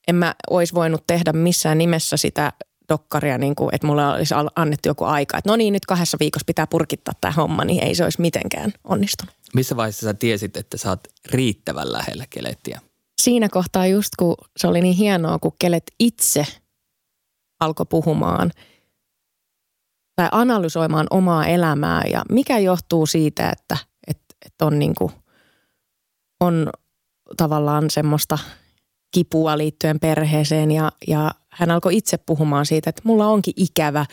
en mä olisi voinut tehdä missään nimessä sitä dokkaria, niin kuin, että mulle olisi annettu joku aika, että no niin, nyt kahdessa viikossa pitää purkittaa tämä homma, niin ei se olisi mitenkään onnistunut. Missä vaiheessa sä tiesit, että sä oot riittävän lähellä kelettiä? Siinä kohtaa just kun se oli niin hienoa, kun kelet itse alkoi puhumaan – tai analysoimaan omaa elämää ja mikä johtuu siitä, että, että, että on, niin kuin, on tavallaan semmoista kipua liittyen perheeseen ja, ja hän alkoi itse puhumaan siitä, että mulla onkin ikävä,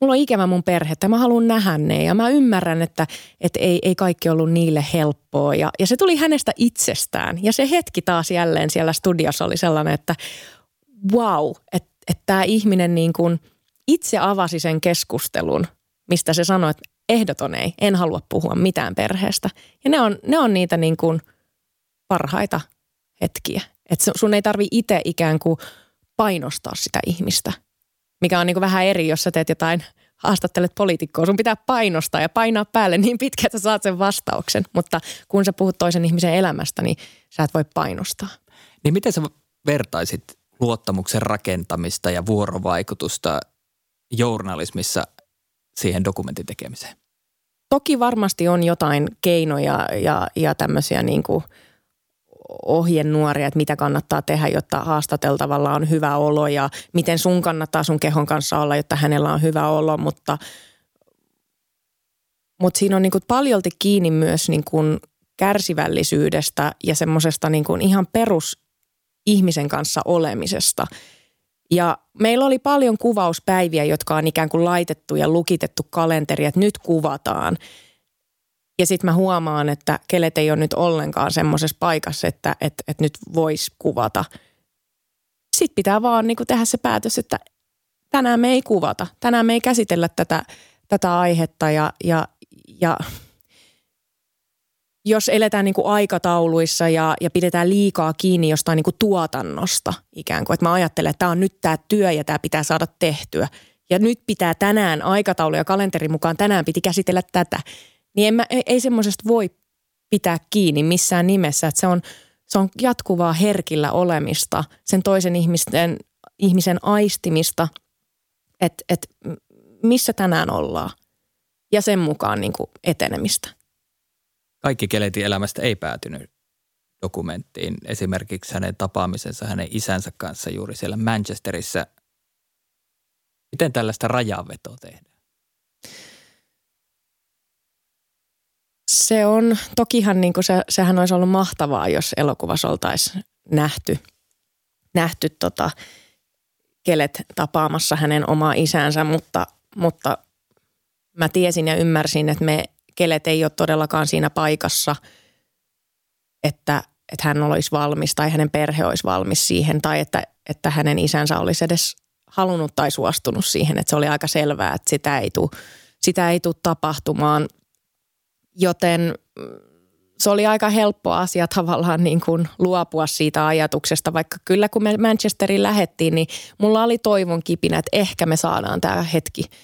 mulla on ikävä mun perhettä, mä haluan nähdä ne ja mä ymmärrän, että, että ei, ei kaikki ollut niille helppoa ja, ja se tuli hänestä itsestään ja se hetki taas jälleen siellä studiossa oli sellainen, että wow, että, että tämä ihminen niin kuin – itse avasi sen keskustelun, mistä se sanoi, että ehdoton ei, en halua puhua mitään perheestä. Ja ne on, ne on niitä niin kuin parhaita hetkiä. Että sun ei tarvi itse ikään kuin painostaa sitä ihmistä, mikä on niin kuin vähän eri, jos sä teet jotain, haastattelet poliitikkoa. Sun pitää painostaa ja painaa päälle niin pitkään, että sä saat sen vastauksen. Mutta kun sä puhut toisen ihmisen elämästä, niin sä et voi painostaa. Niin miten sä vertaisit luottamuksen rakentamista ja vuorovaikutusta journalismissa siihen dokumentin tekemiseen? Toki varmasti on jotain keinoja ja, ja tämmöisiä niin kuin ohjenuoria, että mitä kannattaa tehdä, jotta haastateltavalla on hyvä olo ja miten sun kannattaa sun kehon kanssa olla, jotta hänellä on hyvä olo, mutta, mutta siinä on niin kuin paljolti kiinni myös niin kuin kärsivällisyydestä ja semmoisesta niin kuin ihan perus ihmisen kanssa olemisesta. Ja meillä oli paljon kuvauspäiviä, jotka on ikään kuin laitettu ja lukitettu kalenteri, että nyt kuvataan. Ja sitten mä huomaan, että kelet ei ole nyt ollenkaan semmoisessa paikassa, että, että, että nyt voisi kuvata. Sitten pitää vaan niin kuin tehdä se päätös, että tänään me ei kuvata. Tänään me ei käsitellä tätä, tätä aihetta ja, ja, ja jos eletään niin kuin aikatauluissa ja, ja pidetään liikaa kiinni jostain niin kuin tuotannosta ikään kuin, että mä ajattelen, että tämä on nyt tämä työ ja tämä pitää saada tehtyä. Ja nyt pitää tänään aikataulu ja kalenterin mukaan tänään piti käsitellä tätä. Niin en mä, ei, ei semmoisesta voi pitää kiinni missään nimessä, että se on, se on jatkuvaa herkillä olemista, sen toisen ihmisten, ihmisen aistimista, että, että missä tänään ollaan ja sen mukaan niin kuin etenemistä kaikki Keletin elämästä ei päätynyt dokumenttiin. Esimerkiksi hänen tapaamisensa hänen isänsä kanssa juuri siellä Manchesterissa. Miten tällaista rajanvetoa tehdään? Se on, tokihan niin kuin se, sehän olisi ollut mahtavaa, jos elokuvassa oltaisiin nähty, nähty tota, Kelet tapaamassa hänen omaa isänsä, mutta, mutta mä tiesin ja ymmärsin, että me kelet ei ole todellakaan siinä paikassa, että, että hän olisi valmis tai hänen perhe olisi valmis siihen tai että, että hänen isänsä olisi edes halunnut tai suostunut siihen. Että se oli aika selvää, että sitä ei tule, sitä ei tule tapahtumaan. Joten mm, se oli aika helppo asia tavallaan niin kuin luopua siitä ajatuksesta, vaikka kyllä kun me Manchesteriin lähettiin, niin mulla oli toivon kipinä, että ehkä me saadaan tämä hetki –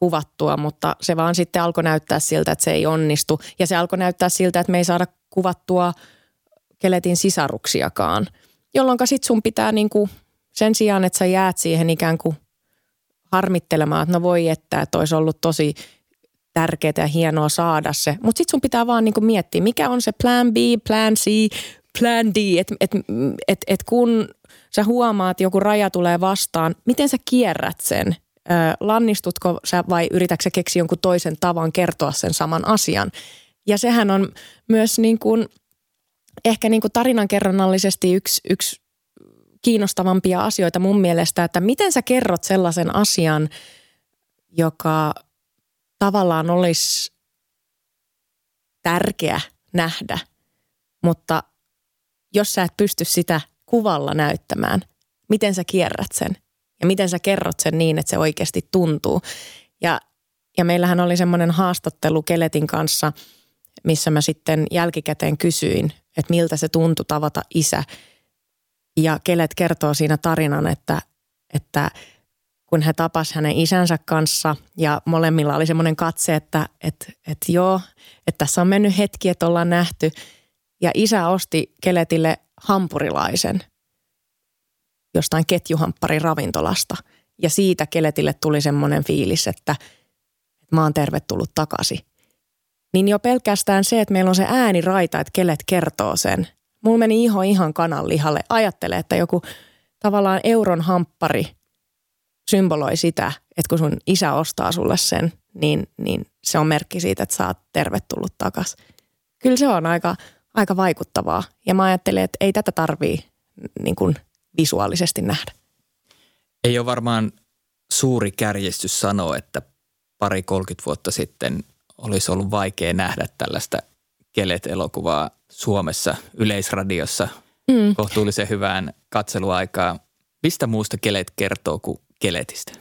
kuvattua, mutta se vaan sitten alkoi näyttää siltä, että se ei onnistu. Ja se alkoi näyttää siltä, että me ei saada kuvattua Keletin sisaruksiakaan, jolloin sitten sun pitää niinku sen sijaan, että sä jäät siihen ikään kuin harmittelemaan, että no voi että, että olisi ollut tosi tärkeää ja hienoa saada se. Mutta sitten sun pitää vaan niinku miettiä, mikä on se plan B, plan C, plan D, että et, et, et kun sä huomaat, joku raja tulee vastaan, miten sä kierrät sen – lannistutko sä vai yritätkö sä keksiä jonkun toisen tavan kertoa sen saman asian. Ja sehän on myös niin kuin, ehkä niin kuin tarinankerronnallisesti yksi, yksi kiinnostavampia asioita mun mielestä, että miten sä kerrot sellaisen asian, joka tavallaan olisi tärkeä nähdä, mutta jos sä et pysty sitä kuvalla näyttämään, miten sä kierrät sen – ja miten sä kerrot sen niin, että se oikeasti tuntuu. Ja, ja meillähän oli semmoinen haastattelu Keletin kanssa, missä mä sitten jälkikäteen kysyin, että miltä se tuntui tavata isä. Ja Kelet kertoo siinä tarinan, että, että kun he tapas hänen isänsä kanssa ja molemmilla oli semmoinen katse, että, että, että joo, että tässä on mennyt hetki, että ollaan nähty. Ja isä osti Keletille hampurilaisen jostain ketjuhampparin ravintolasta. Ja siitä Keletille tuli semmoinen fiilis, että, että mä oon tervetullut takaisin. Niin jo pelkästään se, että meillä on se ääni raita, että Kelet kertoo sen. Mulla meni iho ihan kanan lihalle. Ajattele, että joku tavallaan euron hamppari symboloi sitä, että kun sun isä ostaa sulle sen, niin, niin se on merkki siitä, että sä oot tervetullut takaisin. Kyllä se on aika, aika vaikuttavaa. Ja mä ajattelen, että ei tätä tarvii niin kuin – visuaalisesti nähdä. Ei ole varmaan suuri kärjestys sanoa, että pari 30 vuotta sitten olisi ollut vaikea nähdä tällaista Kelet-elokuvaa Suomessa yleisradiossa mm. kohtuullisen hyvään katseluaikaa. Mistä muusta Kelet kertoo kuin Keletistä?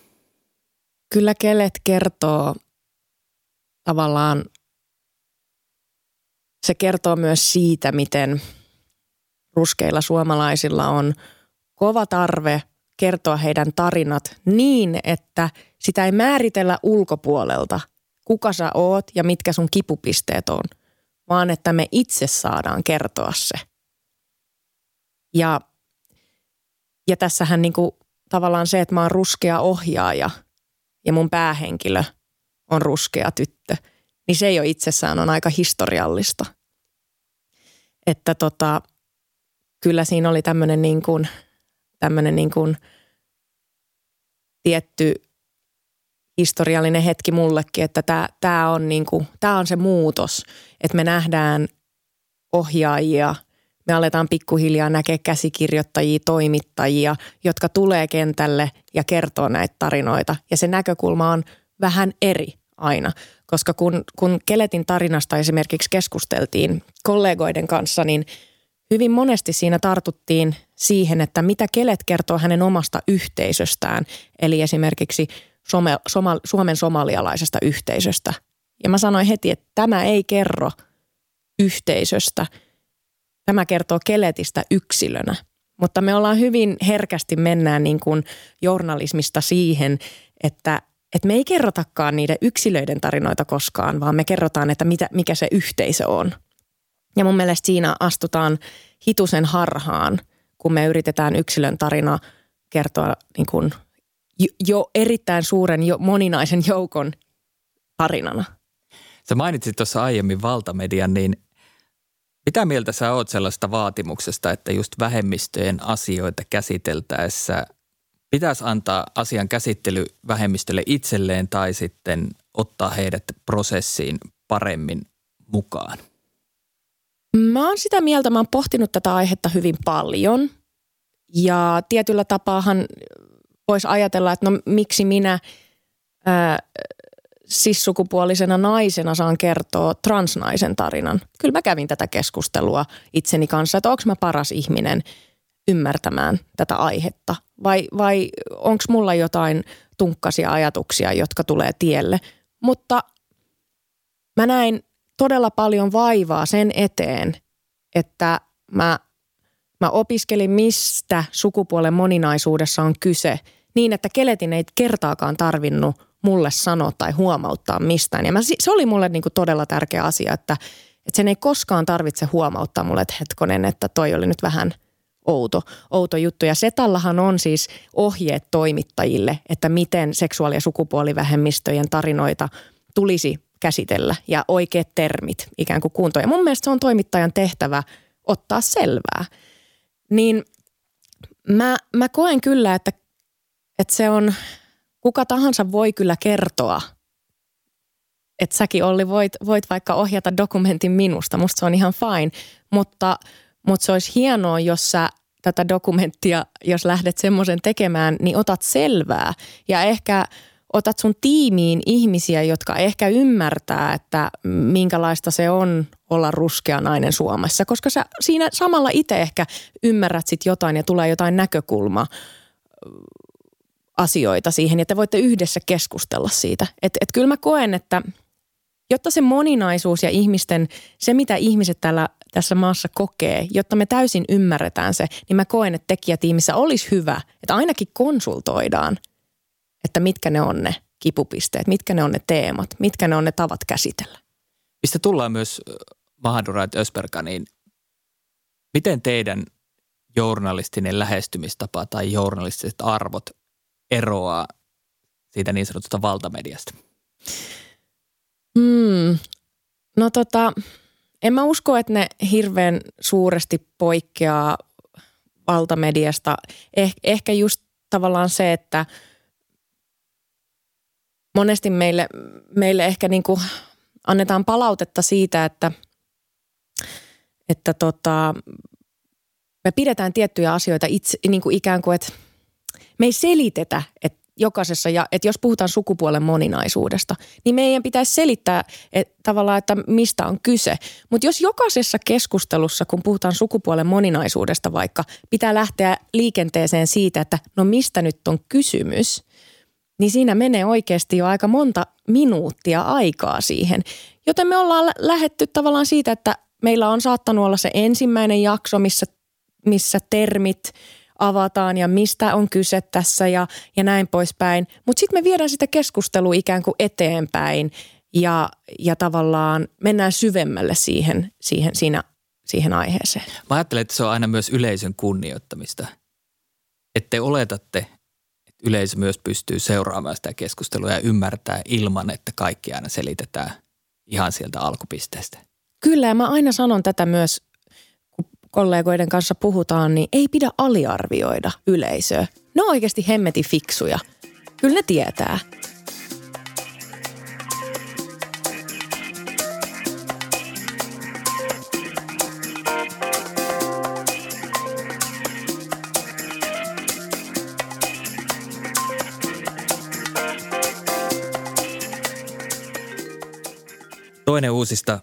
Kyllä Kelet kertoo tavallaan, se kertoo myös siitä, miten ruskeilla suomalaisilla on – kova tarve kertoa heidän tarinat niin, että sitä ei määritellä ulkopuolelta, kuka sä oot ja mitkä sun kipupisteet on, vaan että me itse saadaan kertoa se. Ja, ja tässähän niinku tavallaan se, että mä oon ruskea ohjaaja ja mun päähenkilö on ruskea tyttö, niin se jo itsessään on aika historiallista. Että tota, kyllä siinä oli tämmöinen niin kuin – tämmöinen niin kuin tietty historiallinen hetki mullekin, että tämä, on niin kuin, on se muutos, että me nähdään ohjaajia, me aletaan pikkuhiljaa näkeä käsikirjoittajia, toimittajia, jotka tulee kentälle ja kertoo näitä tarinoita. Ja se näkökulma on vähän eri aina, koska kun, kun Keletin tarinasta esimerkiksi keskusteltiin kollegoiden kanssa, niin hyvin monesti siinä tartuttiin siihen, että mitä Kelet kertoo hänen omasta yhteisöstään, eli esimerkiksi some, soma, Suomen somalialaisesta yhteisöstä. Ja mä sanoin heti, että tämä ei kerro yhteisöstä, tämä kertoo Keletistä yksilönä. Mutta me ollaan hyvin herkästi mennään niin kuin journalismista siihen, että, että me ei kerrotakaan niiden yksilöiden tarinoita koskaan, vaan me kerrotaan, että mitä, mikä se yhteisö on. Ja mun mielestä siinä astutaan hitusen harhaan, kun me yritetään yksilön tarina kertoa niin kuin jo erittäin suuren, jo moninaisen joukon tarinana. Sä mainitsit tuossa aiemmin valtamedian, niin mitä mieltä sä oot sellaista vaatimuksesta, että just vähemmistöjen asioita käsiteltäessä pitäisi antaa asian käsittely vähemmistölle itselleen tai sitten ottaa heidät prosessiin paremmin mukaan? Mä oon sitä mieltä, mä oon pohtinut tätä aihetta hyvin paljon ja tietyllä tapaahan voisi ajatella, että no miksi minä ää, sissukupuolisena naisena saan kertoa transnaisen tarinan. Kyllä mä kävin tätä keskustelua itseni kanssa, että onko mä paras ihminen ymmärtämään tätä aihetta vai, vai onko mulla jotain tunkkasia ajatuksia, jotka tulee tielle. Mutta mä näin todella paljon vaivaa sen eteen, että mä, mä opiskelin, mistä sukupuolen moninaisuudessa on kyse niin, että Keletin ei kertaakaan tarvinnut mulle sanoa tai huomauttaa mistään. Ja mä, se oli mulle niin kuin todella tärkeä asia, että, että sen ei koskaan tarvitse huomauttaa mulle, että hetkonen, että toi oli nyt vähän outo, outo juttu. Ja Setallahan on siis ohjeet toimittajille, että miten seksuaali- ja sukupuolivähemmistöjen tarinoita tulisi käsitellä ja oikeat termit ikään kuin kuntoon. Ja mun mielestä se on toimittajan tehtävä ottaa selvää. Niin mä, mä koen kyllä, että, että se on, kuka tahansa voi kyllä kertoa, että säkin Olli voit, voit vaikka ohjata dokumentin minusta, musta se on ihan fine, mutta, mutta se olisi hienoa, jos sä tätä dokumenttia, jos lähdet semmoisen tekemään, niin otat selvää ja ehkä otat sun tiimiin ihmisiä, jotka ehkä ymmärtää, että minkälaista se on olla ruskea nainen Suomessa, koska sä siinä samalla itse ehkä ymmärrät sit jotain ja tulee jotain näkökulma asioita siihen ja te voitte yhdessä keskustella siitä. Että et kyllä mä koen, että jotta se moninaisuus ja ihmisten, se mitä ihmiset täällä tässä maassa kokee, jotta me täysin ymmärretään se, niin mä koen, että tekijätiimissä olisi hyvä, että ainakin konsultoidaan, että mitkä ne on ne kipupisteet, mitkä ne on ne teemat, mitkä ne on ne tavat käsitellä. Mistä tullaan myös Mahadura Ösperka, niin miten teidän journalistinen lähestymistapa tai journalistiset arvot eroaa siitä niin sanotusta valtamediasta? Hmm. No tota, en mä usko, että ne hirveän suuresti poikkeaa valtamediasta. Eh, ehkä just tavallaan se, että monesti meille, meille ehkä niin kuin annetaan palautetta siitä, että, että tota, me pidetään tiettyjä asioita itse, niin kuin ikään kuin, että – me ei selitetä, että jokaisessa, ja että jos puhutaan sukupuolen moninaisuudesta, niin meidän pitäisi selittää että tavallaan, että mistä on kyse. Mutta jos jokaisessa keskustelussa, kun puhutaan sukupuolen moninaisuudesta vaikka, pitää lähteä liikenteeseen siitä, että no mistä nyt on kysymys, niin siinä menee oikeasti jo aika monta minuuttia aikaa siihen. Joten me ollaan lähetty tavallaan siitä, että meillä on saattanut olla se ensimmäinen jakso, missä, missä termit – avataan ja mistä on kyse tässä ja, ja näin poispäin. Mutta sitten me viedään sitä keskustelua ikään kuin eteenpäin ja, ja tavallaan mennään syvemmälle siihen, siihen, siinä, siihen aiheeseen. Mä ajattelen, että se on aina myös yleisön kunnioittamista. Että te oletatte, yleisö myös pystyy seuraamaan sitä keskustelua ja ymmärtää ilman, että kaikki aina selitetään ihan sieltä alkupisteestä. Kyllä ja mä aina sanon tätä myös kollegoiden kanssa puhutaan, niin ei pidä aliarvioida yleisöä. Ne on oikeasti hemmeti fiksuja. Kyllä ne tietää. Toinen uusista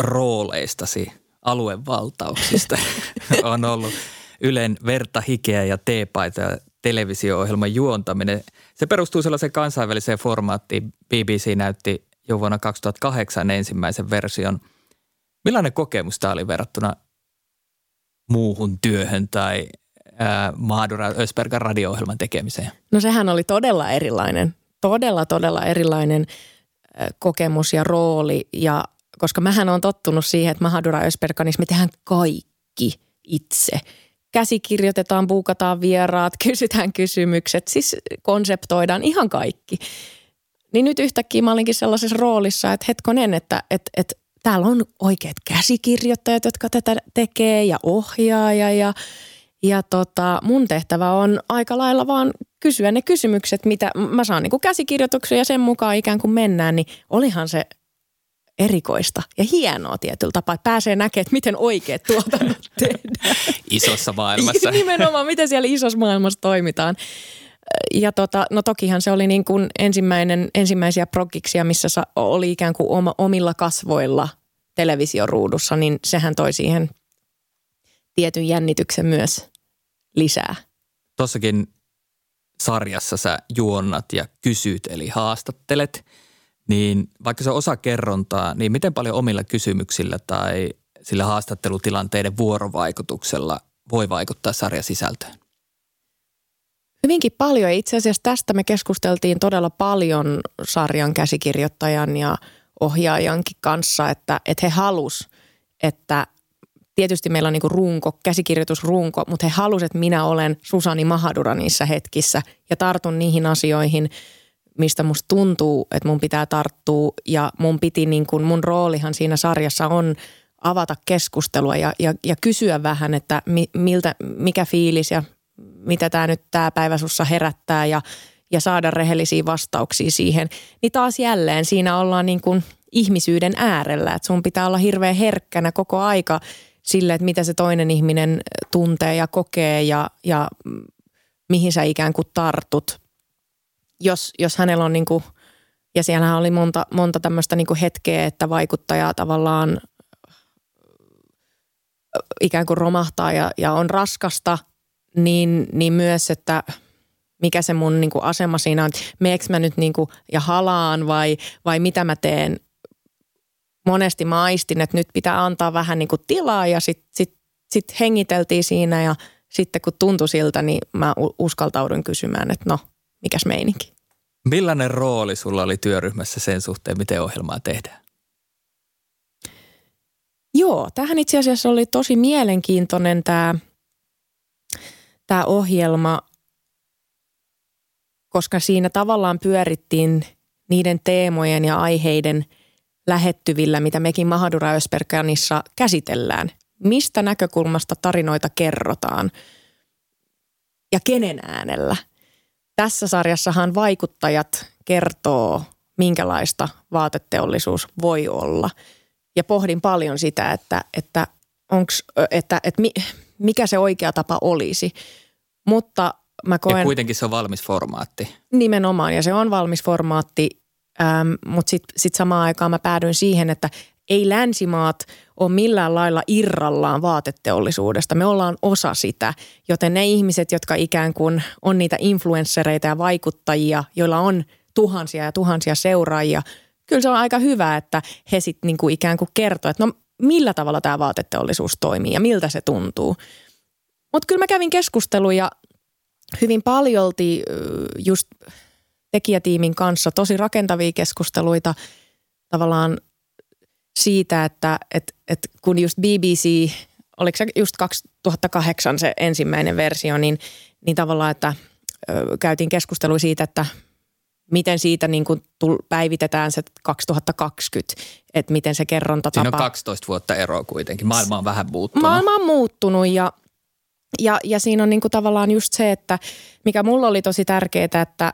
rooleistasi, aluevaltauksista, on ollut Ylen verta, hikeä ja teepaita ja televisio-ohjelman juontaminen. Se perustuu sellaiseen kansainväliseen formaattiin. BBC näytti jo vuonna 2008 ensimmäisen version. Millainen kokemus tämä oli verrattuna muuhun työhön tai ää, Mahadura Öspergan radio-ohjelman tekemiseen? No sehän oli todella erilainen, todella todella erilainen kokemus ja rooli ja koska mähän on tottunut siihen, että Mahadura Ösperkanissa me tehdään kaikki itse. Käsikirjoitetaan, buukataan vieraat, kysytään kysymykset, siis konseptoidaan ihan kaikki. Niin nyt yhtäkkiä mä olinkin sellaisessa roolissa, että hetkonen, että, että, että täällä on oikeat käsikirjoittajat, jotka tätä tekee ja ohjaaja ja, ja tota, mun tehtävä on aika lailla vaan kysyä ne kysymykset, mitä mä saan niin käsikirjoituksia ja sen mukaan ikään kuin mennään, niin olihan se erikoista ja hienoa tietyllä tapaa, että pääsee näkemään, että miten oikeat tuotannot tehdään. Isossa maailmassa. Nimenomaan, miten siellä isossa maailmassa toimitaan. Ja tota, no tokihan se oli niin kuin ensimmäinen, ensimmäisiä progiksia, missä oli ikään kuin oma, omilla kasvoilla televisioruudussa, niin sehän toi siihen tietyn jännityksen myös lisää. Tossakin sarjassa sä juonnat ja kysyt, eli haastattelet, niin vaikka se on osa kerrontaa, niin miten paljon omilla kysymyksillä tai sillä haastattelutilanteiden vuorovaikutuksella voi vaikuttaa sarjan sisältöön? Hyvinkin paljon. Itse asiassa tästä me keskusteltiin todella paljon sarjan käsikirjoittajan ja ohjaajankin kanssa, että, että he halus, että tietysti meillä on niin runko, käsikirjoitusrunko, mutta he halusivat, että minä olen Susani Mahadura niissä hetkissä. Ja tartun niihin asioihin, mistä musta tuntuu, että mun pitää tarttua. Ja mun piti niin kuin, mun roolihan siinä sarjassa on avata keskustelua ja, ja, ja kysyä vähän, että mi, miltä, mikä fiilis ja mitä tämä nyt tämä päivä sussa herättää ja, ja saada rehellisiä vastauksia siihen. Niin taas jälleen siinä ollaan niin kuin ihmisyyden äärellä, että sun pitää olla hirveän herkkänä koko aika sille, että mitä se toinen ihminen tuntee ja kokee ja, ja mihin sä ikään kuin tartut. Jos, jos hänellä on niin kuin, ja siellähän oli monta, monta tämmöistä niin kuin hetkeä, että vaikuttaja tavallaan ikään kuin romahtaa ja, ja on raskasta, niin, niin myös, että mikä se mun niin kuin asema siinä on, meekö mä nyt niin kuin, ja halaan vai, vai mitä mä teen monesti mä aistin, että nyt pitää antaa vähän niin kuin tilaa ja sitten sit, sit hengiteltiin siinä ja sitten kun tuntui siltä, niin mä uskaltaudun kysymään, että no, mikäs meininki. Millainen rooli sulla oli työryhmässä sen suhteen, miten ohjelmaa tehdään? Joo, tähän itse asiassa oli tosi mielenkiintoinen tämä, tämä ohjelma, koska siinä tavallaan pyörittiin niiden teemojen ja aiheiden – lähettyvillä, mitä mekin Mahadura Ösperkanissa käsitellään. Mistä näkökulmasta tarinoita kerrotaan ja kenen äänellä. Tässä sarjassahan vaikuttajat kertoo, minkälaista vaateteollisuus voi olla. Ja pohdin paljon sitä, että, että, onks, että, että mikä se oikea tapa olisi. Mutta mä koen... Ja kuitenkin se on valmis formaatti. Nimenomaan, ja se on valmis formaatti Ähm, Mutta sitten sit samaan aikaan mä päädyin siihen, että ei länsimaat ole millään lailla irrallaan vaateteollisuudesta. Me ollaan osa sitä, joten ne ihmiset, jotka ikään kuin on niitä influenssereita ja vaikuttajia, joilla on tuhansia ja tuhansia seuraajia, kyllä se on aika hyvä, että he sitten niinku ikään kuin kertoo, että no millä tavalla tämä vaateteollisuus toimii ja miltä se tuntuu. Mutta kyllä mä kävin keskusteluja hyvin paljolti just – tekijätiimin kanssa tosi rakentavia keskusteluita tavallaan siitä, että et, et kun just BBC, oliko se just 2008 se ensimmäinen versio, niin, niin tavallaan, että ö, käytiin keskustelua siitä, että miten siitä niin kuin päivitetään se 2020, että miten se kerronta Siinä on 12 vuotta eroa kuitenkin. Maailma on vähän muuttunut. Maailma on muuttunut ja, ja, ja siinä on niin kuin tavallaan just se, että mikä mulla oli tosi tärkeää, että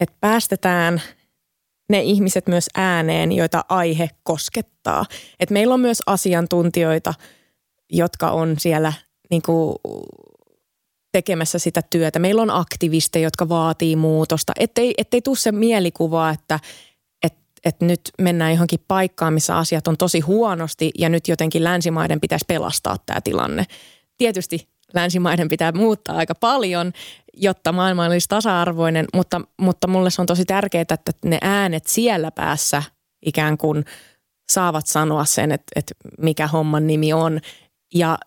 että päästetään ne ihmiset myös ääneen, joita aihe koskettaa. Et meillä on myös asiantuntijoita, jotka on siellä niin kuin tekemässä sitä työtä. Meillä on aktivisteja, jotka vaatii muutosta. Ettei, ettei tule se mielikuva, että et, että nyt mennään johonkin paikkaan, missä asiat on tosi huonosti ja nyt jotenkin länsimaiden pitäisi pelastaa tämä tilanne. Tietysti länsimaiden pitää muuttaa aika paljon, jotta maailma olisi tasa-arvoinen, mutta, mutta mulle se on tosi tärkeää, että ne äänet siellä päässä ikään kuin saavat sanoa sen, että, että mikä homman nimi on. Ja,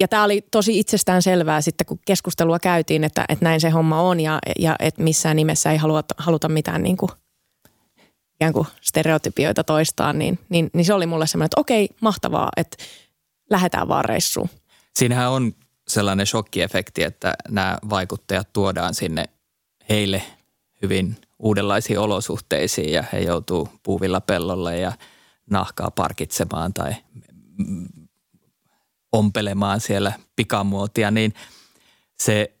ja tämä oli tosi itsestään selvää sitten, kun keskustelua käytiin, että, että näin se homma on ja, ja että missään nimessä ei haluta, haluta mitään niin kuin, ikään kuin stereotypioita toistaa, niin, niin, niin se oli mulle semmoinen, että okei, mahtavaa, että lähdetään vaan reissuun. Siinähän on sellainen shokkiefekti, että nämä vaikuttajat tuodaan sinne heille hyvin uudenlaisiin olosuhteisiin ja he joutuu puuvilla pellolle ja nahkaa parkitsemaan tai ompelemaan siellä pikamuotia, niin se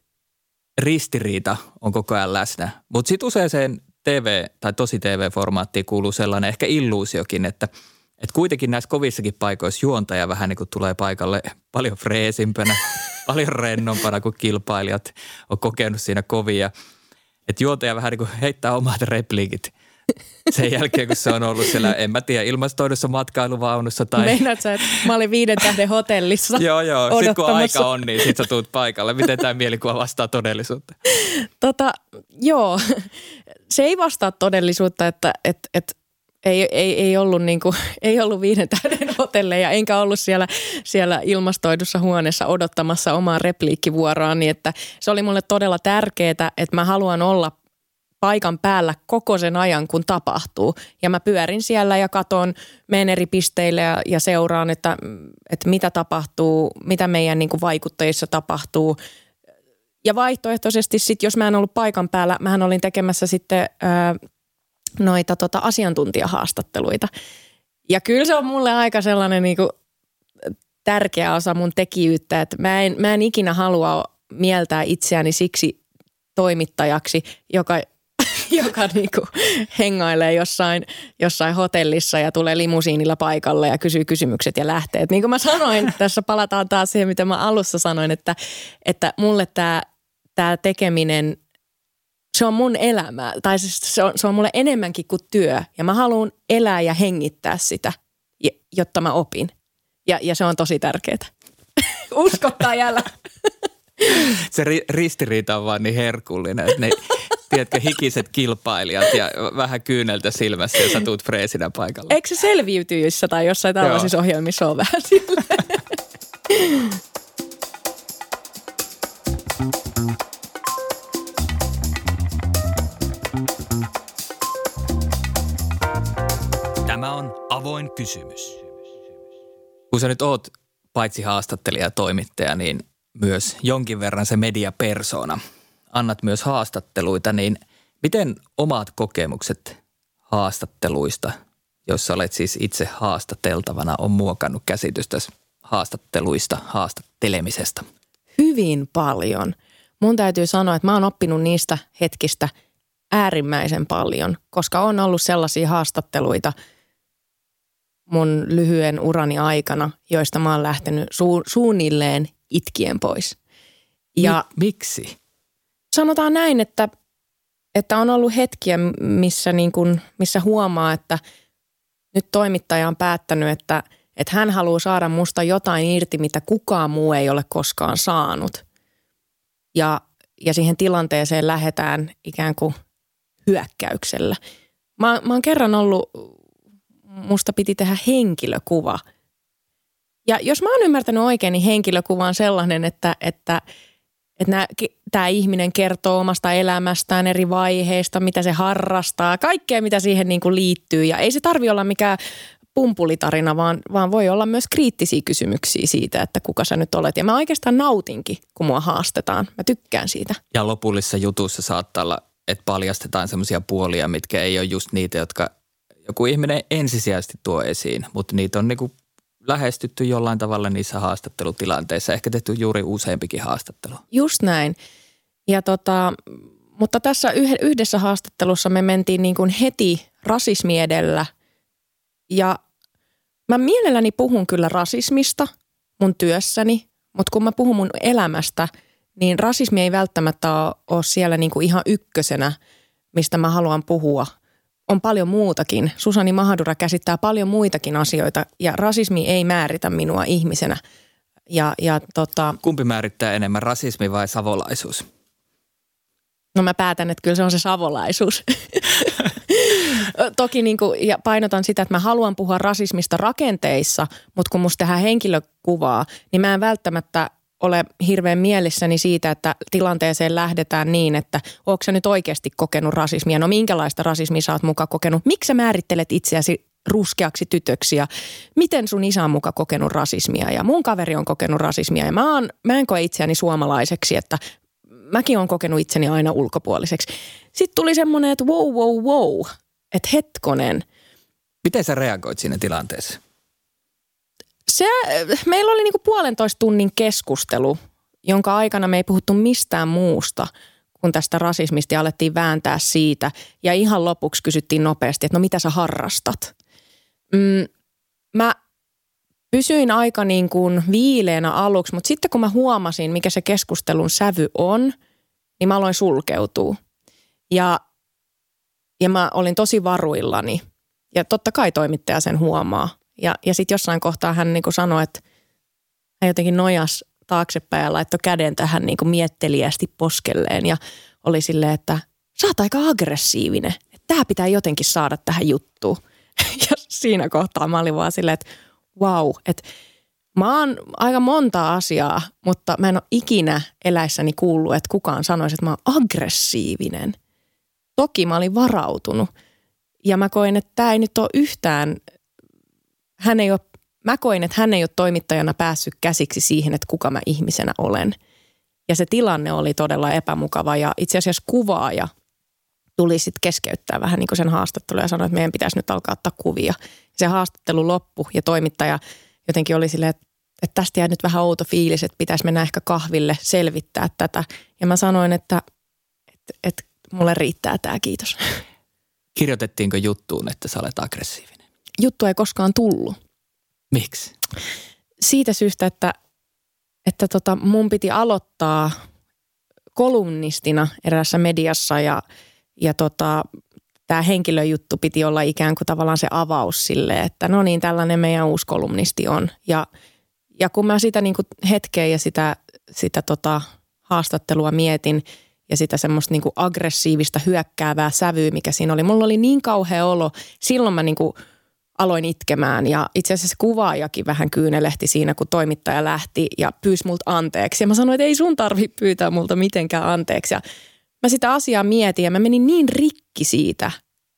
ristiriita on koko ajan läsnä. Mutta sitten usein TV- tai tosi TV-formaattiin kuuluu sellainen ehkä illuusiokin, että – että kuitenkin näissä kovissakin paikoissa juontaja vähän niin kuin tulee paikalle paljon freesimpänä, paljon rennompana kuin kilpailijat on kokenut siinä kovia. Että juontaja vähän niin kuin heittää omat repliikit sen jälkeen, kun se on ollut siellä, en mä tiedä, ilmastoidussa matkailuvaunussa tai... Meinaat sä, että mä olin viiden tähden hotellissa Joo, joo. Sitten kun aika on, niin sit sä tuut paikalle. Miten tämä mielikuva vastaa todellisuutta? Tota, joo. Se ei vastaa todellisuutta, että et, et ei, ei, ei, ollut niin kuin, ei ollut viiden tähden hotelleja, enkä ollut siellä, siellä ilmastoidussa huoneessa odottamassa omaa repliikkivuoroa, niin että se oli mulle todella tärkeää, että mä haluan olla paikan päällä koko sen ajan, kun tapahtuu. Ja mä pyörin siellä ja katon, menen eri pisteille ja, ja seuraan, että, että mitä tapahtuu, mitä meidän niin kuin vaikuttajissa tapahtuu. Ja vaihtoehtoisesti sitten, jos mä en ollut paikan päällä, mähän olin tekemässä sitten... Ää, noita tota, asiantuntijahaastatteluita. Ja kyllä se on mulle aika sellainen niin kuin, tärkeä osa mun tekijyyttä, että mä en, mä en ikinä halua mieltää itseäni siksi toimittajaksi, joka, joka niinku hengailee jossain, jossain hotellissa ja tulee limusiinilla paikalle ja kysyy kysymykset ja lähtee. Et niin kuin mä sanoin, tässä palataan taas siihen, mitä mä alussa sanoin, että, että mulle tämä tää tekeminen – se on mun elämää, tai siis se on, se on mulle enemmänkin kuin työ. Ja mä haluan elää ja hengittää sitä, jotta mä opin. Ja, ja se on tosi tärkeää. Uskottaa jälleen. se ri, ristiriita on vaan niin herkullinen, että ne, tiedätkö, hikiset kilpailijat ja vähän kyyneltä silmässä ja sä tuut freesinä paikalle. Eikö se selviytyissä tai jossain tällaisissa ohjelmissa ole vähän silleen? Tämä on avoin kysymys. Kun sä nyt oot paitsi haastattelija ja toimittaja, niin myös jonkin verran se mediapersona. Annat myös haastatteluita, niin miten omat kokemukset haastatteluista, joissa olet siis itse haastateltavana, on muokannut käsitystä haastatteluista, haastattelemisesta? Hyvin paljon. Mun täytyy sanoa, että mä oon oppinut niistä hetkistä äärimmäisen paljon, koska on ollut sellaisia haastatteluita – mun lyhyen urani aikana, joista mä oon lähtenyt su- suunnilleen itkien pois. Ja Mi- miksi? Sanotaan näin, että, että on ollut hetkiä, missä, niin kun, missä huomaa, että nyt toimittaja on päättänyt, että, että hän haluaa saada musta jotain irti, mitä kukaan muu ei ole koskaan saanut. Ja, ja siihen tilanteeseen lähdetään ikään kuin hyökkäyksellä. Mä, mä oon kerran ollut musta piti tehdä henkilökuva. Ja jos mä oon ymmärtänyt oikein, niin henkilökuva on sellainen, että, että, että tämä ihminen kertoo omasta elämästään eri vaiheista, mitä se harrastaa, kaikkea mitä siihen niin kuin liittyy. Ja ei se tarvi olla mikään pumpulitarina, vaan, vaan voi olla myös kriittisiä kysymyksiä siitä, että kuka sä nyt olet. Ja mä oikeastaan nautinkin, kun mua haastetaan. Mä tykkään siitä. Ja lopullisessa jutussa saattaa olla, että paljastetaan semmoisia puolia, mitkä ei ole just niitä, jotka joku ihminen ensisijaisesti tuo esiin, mutta niitä on niinku lähestytty jollain tavalla niissä haastattelutilanteissa, ehkä tehty juuri useampikin haastattelu. Just näin. Ja tota, mutta tässä yhdessä haastattelussa me mentiin niin kuin heti rasismi edellä. Ja mä mielelläni puhun kyllä rasismista mun työssäni, mutta kun mä puhun mun elämästä, niin rasismi ei välttämättä ole siellä niin kuin ihan ykkösenä, mistä mä haluan puhua – on paljon muutakin. Susani Mahadura käsittää paljon muitakin asioita ja rasismi ei määritä minua ihmisenä. Ja, ja tota, Kumpi määrittää enemmän, rasismi vai savolaisuus? No mä päätän, että kyllä se on se savolaisuus. Toki niin kuin, ja painotan sitä, että mä haluan puhua rasismista rakenteissa, mutta kun musta tehdään henkilökuvaa, niin mä en välttämättä ole hirveän mielissäni siitä, että tilanteeseen lähdetään niin, että onko sä nyt oikeasti kokenut rasismia? No minkälaista rasismia sä oot mukaan kokenut? Miksi sä määrittelet itseäsi ruskeaksi tytöksi ja miten sun isä on muka kokenut rasismia ja mun kaveri on kokenut rasismia ja mä, oon, mä en koe itseäni suomalaiseksi, että mäkin on kokenut itseni aina ulkopuoliseksi. Sitten tuli semmoinen, että wow, wow, wow, että hetkonen. Miten sä reagoit siinä tilanteessa? Se, meillä oli niinku puolentoista tunnin keskustelu, jonka aikana me ei puhuttu mistään muusta kun tästä rasismista ja alettiin vääntää siitä. Ja ihan lopuksi kysyttiin nopeasti, että no mitä sä harrastat? Mm, mä pysyin aika niin kuin viileänä aluksi, mutta sitten kun mä huomasin, mikä se keskustelun sävy on, niin mä aloin sulkeutua. Ja, ja mä olin tosi varuillani. Ja totta kai toimittaja sen huomaa. Ja, ja sitten jossain kohtaa hän niin kuin sanoi, että hän jotenkin nojas taaksepäin ja laittoi käden tähän niin kuin mietteliästi poskelleen ja oli silleen, että sä oot aika aggressiivinen. Tää pitää jotenkin saada tähän juttuun. Ja siinä kohtaa mä olin vaan silleen, että wow, että mä oon aika monta asiaa, mutta mä en ole ikinä eläissäni kuullut, että kukaan sanoisi, että mä oon aggressiivinen. Toki mä olin varautunut ja mä koin, että tämä ei nyt ole yhtään, hän ei ole, mä koin, että hän ei ole toimittajana päässyt käsiksi siihen, että kuka mä ihmisenä olen. Ja se tilanne oli todella epämukava ja itse asiassa kuvaaja tuli sitten keskeyttää vähän niin kuin sen haastattelun ja sanoi, että meidän pitäisi nyt alkaa ottaa kuvia. Se haastattelu loppu ja toimittaja jotenkin oli silleen, että, että tästä jää nyt vähän outo fiilis, että pitäisi mennä ehkä kahville selvittää tätä. Ja mä sanoin, että, että, että mulle riittää tämä, kiitos. Kirjoitettiinko juttuun, että sä olet aggressiivinen? Juttu ei koskaan tullut. Miksi? Siitä syystä, että, että tota, mun piti aloittaa kolumnistina erässä mediassa ja – ja tota, tämä henkilöjuttu piti olla ikään kuin tavallaan se avaus sille, että no niin, tällainen meidän uusi kolumnisti on. Ja, ja kun mä sitä niin kuin hetkeä ja sitä, sitä tota haastattelua mietin ja sitä semmoista niin kuin aggressiivista hyökkäävää sävyä, mikä siinä oli. Mulla oli niin kauhea olo. Silloin mä niin kuin aloin itkemään ja itse asiassa kuvaajakin vähän kyynelehti siinä, kun toimittaja lähti ja pyysi multa anteeksi. Ja mä sanoin, että ei sun tarvi pyytää multa mitenkään anteeksi. Ja mä sitä asiaa mietin ja mä menin niin rikki siitä.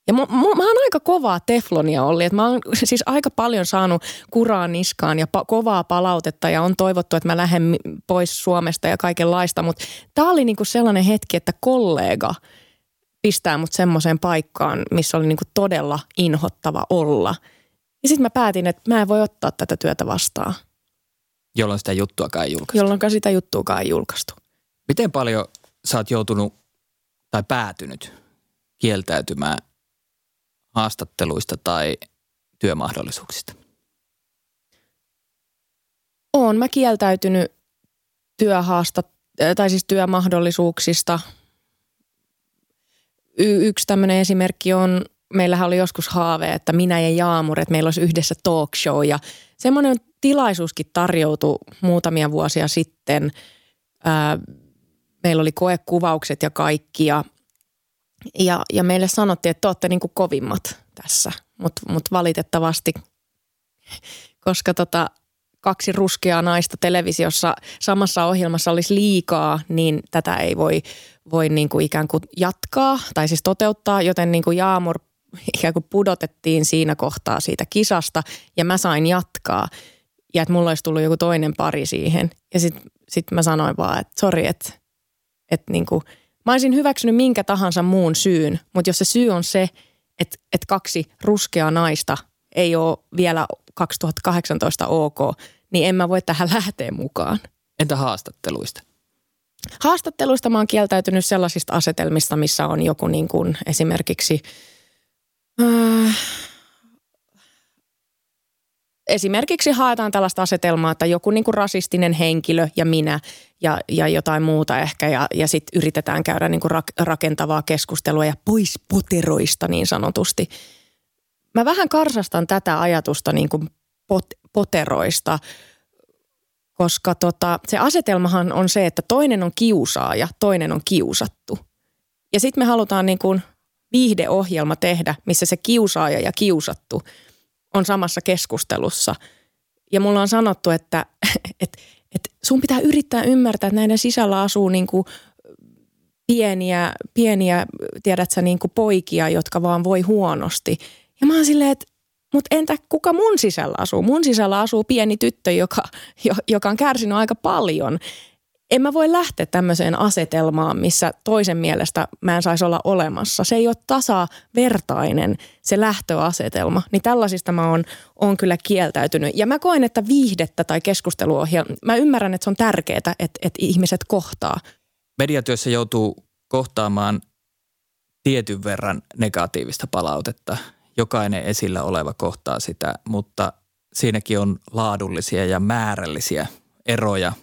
Ja mä, mä, mä oon aika kovaa teflonia oli, että mä oon siis aika paljon saanut kuraa niskaan ja pa, kovaa palautetta ja on toivottu, että mä lähden pois Suomesta ja kaikenlaista. Mutta tää oli niinku sellainen hetki, että kollega pistää mut semmoiseen paikkaan, missä oli niinku todella inhottava olla. Ja sitten mä päätin, että mä en voi ottaa tätä työtä vastaan. Jolloin sitä juttuakaan ei julkaistu. Jolloin sitä juttuakaan ei julkaistu. Miten paljon sä oot joutunut tai päätynyt kieltäytymään haastatteluista tai työmahdollisuuksista? Olen mä kieltäytynyt työhaastat, tai siis työmahdollisuuksista. Y- yksi tämmöinen esimerkki on, meillähän oli joskus haave, että minä ja Jaamur, että meillä olisi yhdessä talk show ja semmoinen tilaisuuskin tarjoutui muutamia vuosia sitten. Ää, meillä oli koekuvaukset ja kaikki ja, ja, ja meille sanottiin, että te olette niin kuin kovimmat tässä, mutta mut valitettavasti, koska tota, kaksi ruskeaa naista televisiossa samassa ohjelmassa olisi liikaa, niin tätä ei voi, voi niin kuin ikään kuin jatkaa tai siis toteuttaa, joten niin kuin Jaamur ikään kuin pudotettiin siinä kohtaa siitä kisasta ja mä sain jatkaa ja että mulla olisi tullut joku toinen pari siihen. Ja sitten sit mä sanoin vaan, että sori, että että niin kuin, mä olisin hyväksynyt minkä tahansa muun syyn, mutta jos se syy on se, että, että kaksi ruskeaa naista ei ole vielä 2018 ok, niin en mä voi tähän lähteä mukaan. Entä haastatteluista? Haastatteluista mä oon kieltäytynyt sellaisista asetelmista, missä on joku niin kuin esimerkiksi äh, esimerkiksi haetaan tällaista asetelmaa, että joku niin kuin rasistinen henkilö ja minä ja, ja jotain muuta ehkä ja, ja sitten yritetään käydä niin kuin rakentavaa keskustelua ja pois poteroista niin sanotusti. Mä vähän karsastan tätä ajatusta niin kuin pot, poteroista, koska tota, se asetelmahan on se, että toinen on kiusaaja, toinen on kiusattu. Ja sitten me halutaan niin kuin viihdeohjelma tehdä, missä se kiusaaja ja kiusattu on samassa keskustelussa. Ja mulla on sanottu, että, että, että sun pitää yrittää ymmärtää, että näiden sisällä asuu niin kuin pieniä, pieniä tiedätkö, niin kuin poikia, jotka vaan voi huonosti. Ja mä oon silleen, että mutta entä kuka mun sisällä asuu? Mun sisällä asuu pieni tyttö, joka, joka on kärsinyt aika paljon en mä voi lähteä tämmöiseen asetelmaan, missä toisen mielestä mä en saisi olla olemassa. Se ei ole tasavertainen se lähtöasetelma. Niin tällaisista mä oon, oon kyllä kieltäytynyt. Ja mä koen, että viihdettä tai keskusteluohjelma, mä ymmärrän, että se on tärkeää, että, että ihmiset kohtaa. Mediatyössä joutuu kohtaamaan tietyn verran negatiivista palautetta. Jokainen esillä oleva kohtaa sitä, mutta siinäkin on laadullisia ja määrällisiä eroja –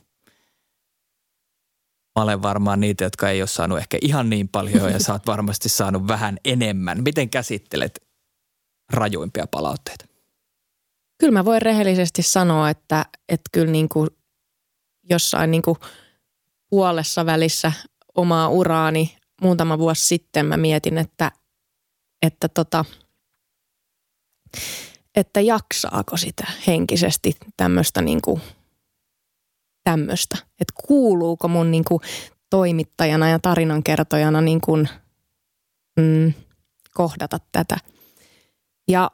Mä olen varmaan niitä, jotka ei ole saanut ehkä ihan niin paljon ja sä oot varmasti saanut vähän enemmän. Miten käsittelet rajuimpia palautteita? Kyllä mä voin rehellisesti sanoa, että, että kyllä niin kuin jossain niin kuin puolessa välissä omaa uraani muutama vuosi sitten mä mietin, että, että, tota, että jaksaako sitä henkisesti tämmöistä niin kuin – tämmöistä. Että kuuluuko mun niin kuin toimittajana ja tarinankertojana niin kuin, mm, kohdata tätä. Ja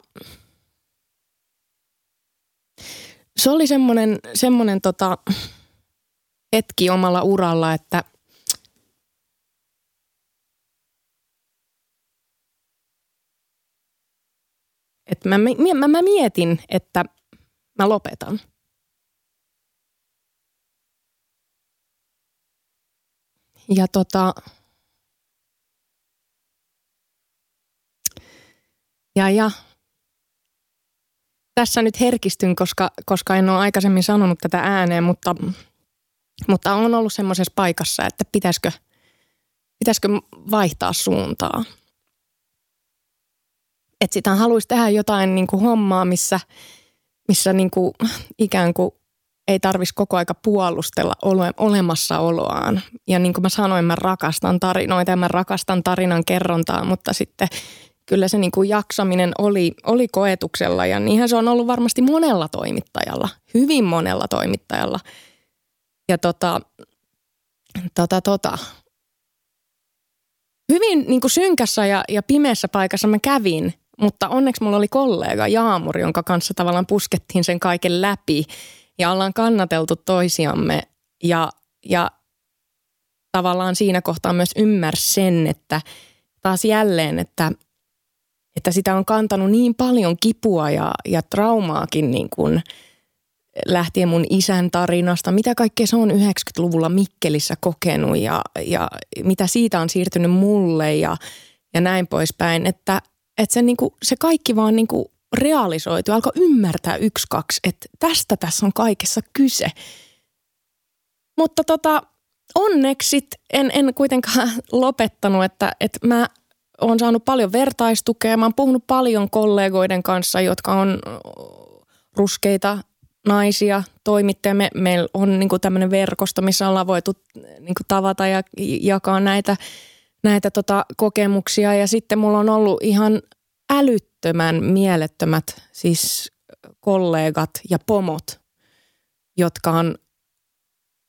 se oli semmoinen, semmoinen tota, hetki omalla uralla, että että mä, mä, mä mietin, että mä lopetan – Ja tota, ja, ja tässä nyt herkistyn, koska, koska en ole aikaisemmin sanonut tätä ääneen, mutta, mutta on ollut semmoisessa paikassa, että pitäisikö, pitäisikö vaihtaa suuntaa. Että sitä haluaisi tehdä jotain niin kuin hommaa, missä, missä niin kuin ikään kuin ei tarvitsisi koko aika puolustella ole, olemassaoloaan. Ja niin kuin mä sanoin, mä rakastan tarinoita ja mä rakastan tarinan kerrontaa, mutta sitten kyllä se niin kuin jaksaminen oli, oli koetuksella ja niinhän se on ollut varmasti monella toimittajalla, hyvin monella toimittajalla. Ja tota, tota, tota, hyvin niin kuin synkässä ja, ja pimeässä paikassa mä kävin, mutta onneksi mulla oli kollega Jaamuri, jonka kanssa tavallaan puskettiin sen kaiken läpi – ja ollaan kannateltu toisiamme. Ja, ja tavallaan siinä kohtaa myös ymmärsi sen, että taas jälleen, että, että sitä on kantanut niin paljon kipua ja, ja traumaakin niin kuin lähtien mun isän tarinasta, mitä kaikkea se on 90-luvulla Mikkelissä kokenut ja, ja mitä siitä on siirtynyt mulle ja, ja näin poispäin, että, että se, niin kuin, se kaikki vaan niin kuin realisoitu, alkoi ymmärtää yksi, kaksi, että tästä tässä on kaikessa kyse. Mutta tota, onneksi en, en kuitenkaan lopettanut, että, että mä oon saanut paljon vertaistukea. Mä oon puhunut paljon kollegoiden kanssa, jotka on ruskeita naisia, toimittajia. Me, meillä on niin tämmöinen verkosto, missä ollaan voitu niin tavata ja jakaa näitä, näitä tota kokemuksia. Ja sitten mulla on ollut ihan älyttömän mielettömät siis kollegat ja pomot, jotka on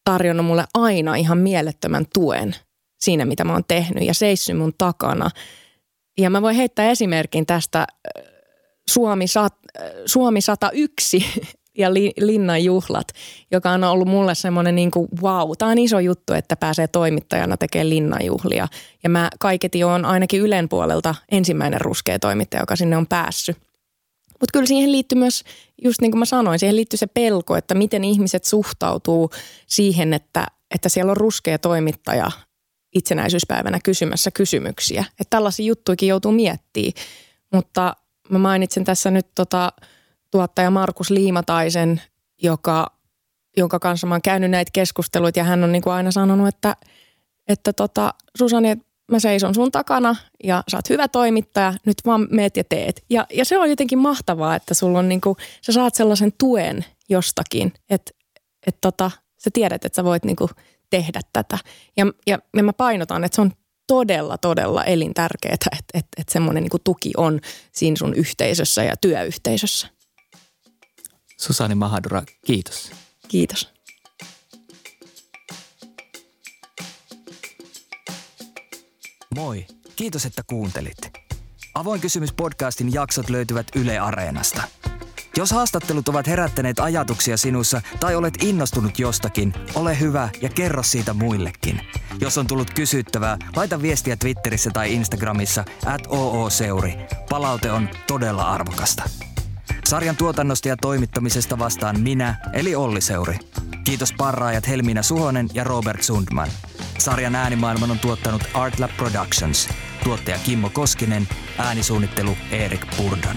tarjonnut mulle aina ihan mielettömän tuen siinä, mitä mä oon tehnyt ja seissyt mun takana. Ja mä voin heittää esimerkin tästä Suomi, Suomi 101 ja li, Linnan juhlat, joka on ollut mulle semmoinen niin kuin wow, tämä on iso juttu, että pääsee toimittajana tekemään linnanjuhlia. Ja mä kaiketi on ainakin Ylen puolelta ensimmäinen ruskea toimittaja, joka sinne on päässyt. Mutta kyllä siihen liittyy myös, just niin kuin mä sanoin, siihen liittyy se pelko, että miten ihmiset suhtautuu siihen, että, että siellä on ruskea toimittaja itsenäisyyspäivänä kysymässä kysymyksiä. Että tällaisia juttuikin joutuu miettimään. Mutta mä mainitsen tässä nyt tota, tuottaja Markus Liimataisen, joka, jonka kanssa mä oon käynyt näitä keskusteluita ja hän on niin kuin aina sanonut, että, että tota, Susani, mä seison sun takana ja sä oot hyvä toimittaja, nyt vaan meet ja teet. Ja, ja se on jotenkin mahtavaa, että sulla on niinku, sä saat sellaisen tuen jostakin, että et tota, sä tiedät, että sä voit niinku tehdä tätä. Ja, ja, ja mä painotan, että se on todella, todella elintärkeää, että, että, että semmoinen niinku tuki on siinä sun yhteisössä ja työyhteisössä. Susani Mahadura, kiitos. Kiitos. Moi, kiitos että kuuntelit. Avoin kysymys podcastin jaksot löytyvät Yle Areenasta. Jos haastattelut ovat herättäneet ajatuksia sinussa tai olet innostunut jostakin, ole hyvä ja kerro siitä muillekin. Jos on tullut kysyttävää, laita viestiä Twitterissä tai Instagramissa at ooseuri. Palaute on todella arvokasta. Sarjan tuotannosta ja toimittamisesta vastaan minä, eli Olli Seuri. Kiitos parraajat Helmiina Suhonen ja Robert Sundman. Sarjan äänimaailman on tuottanut Artlab Productions. Tuottaja Kimmo Koskinen, äänisuunnittelu Erik Purdan.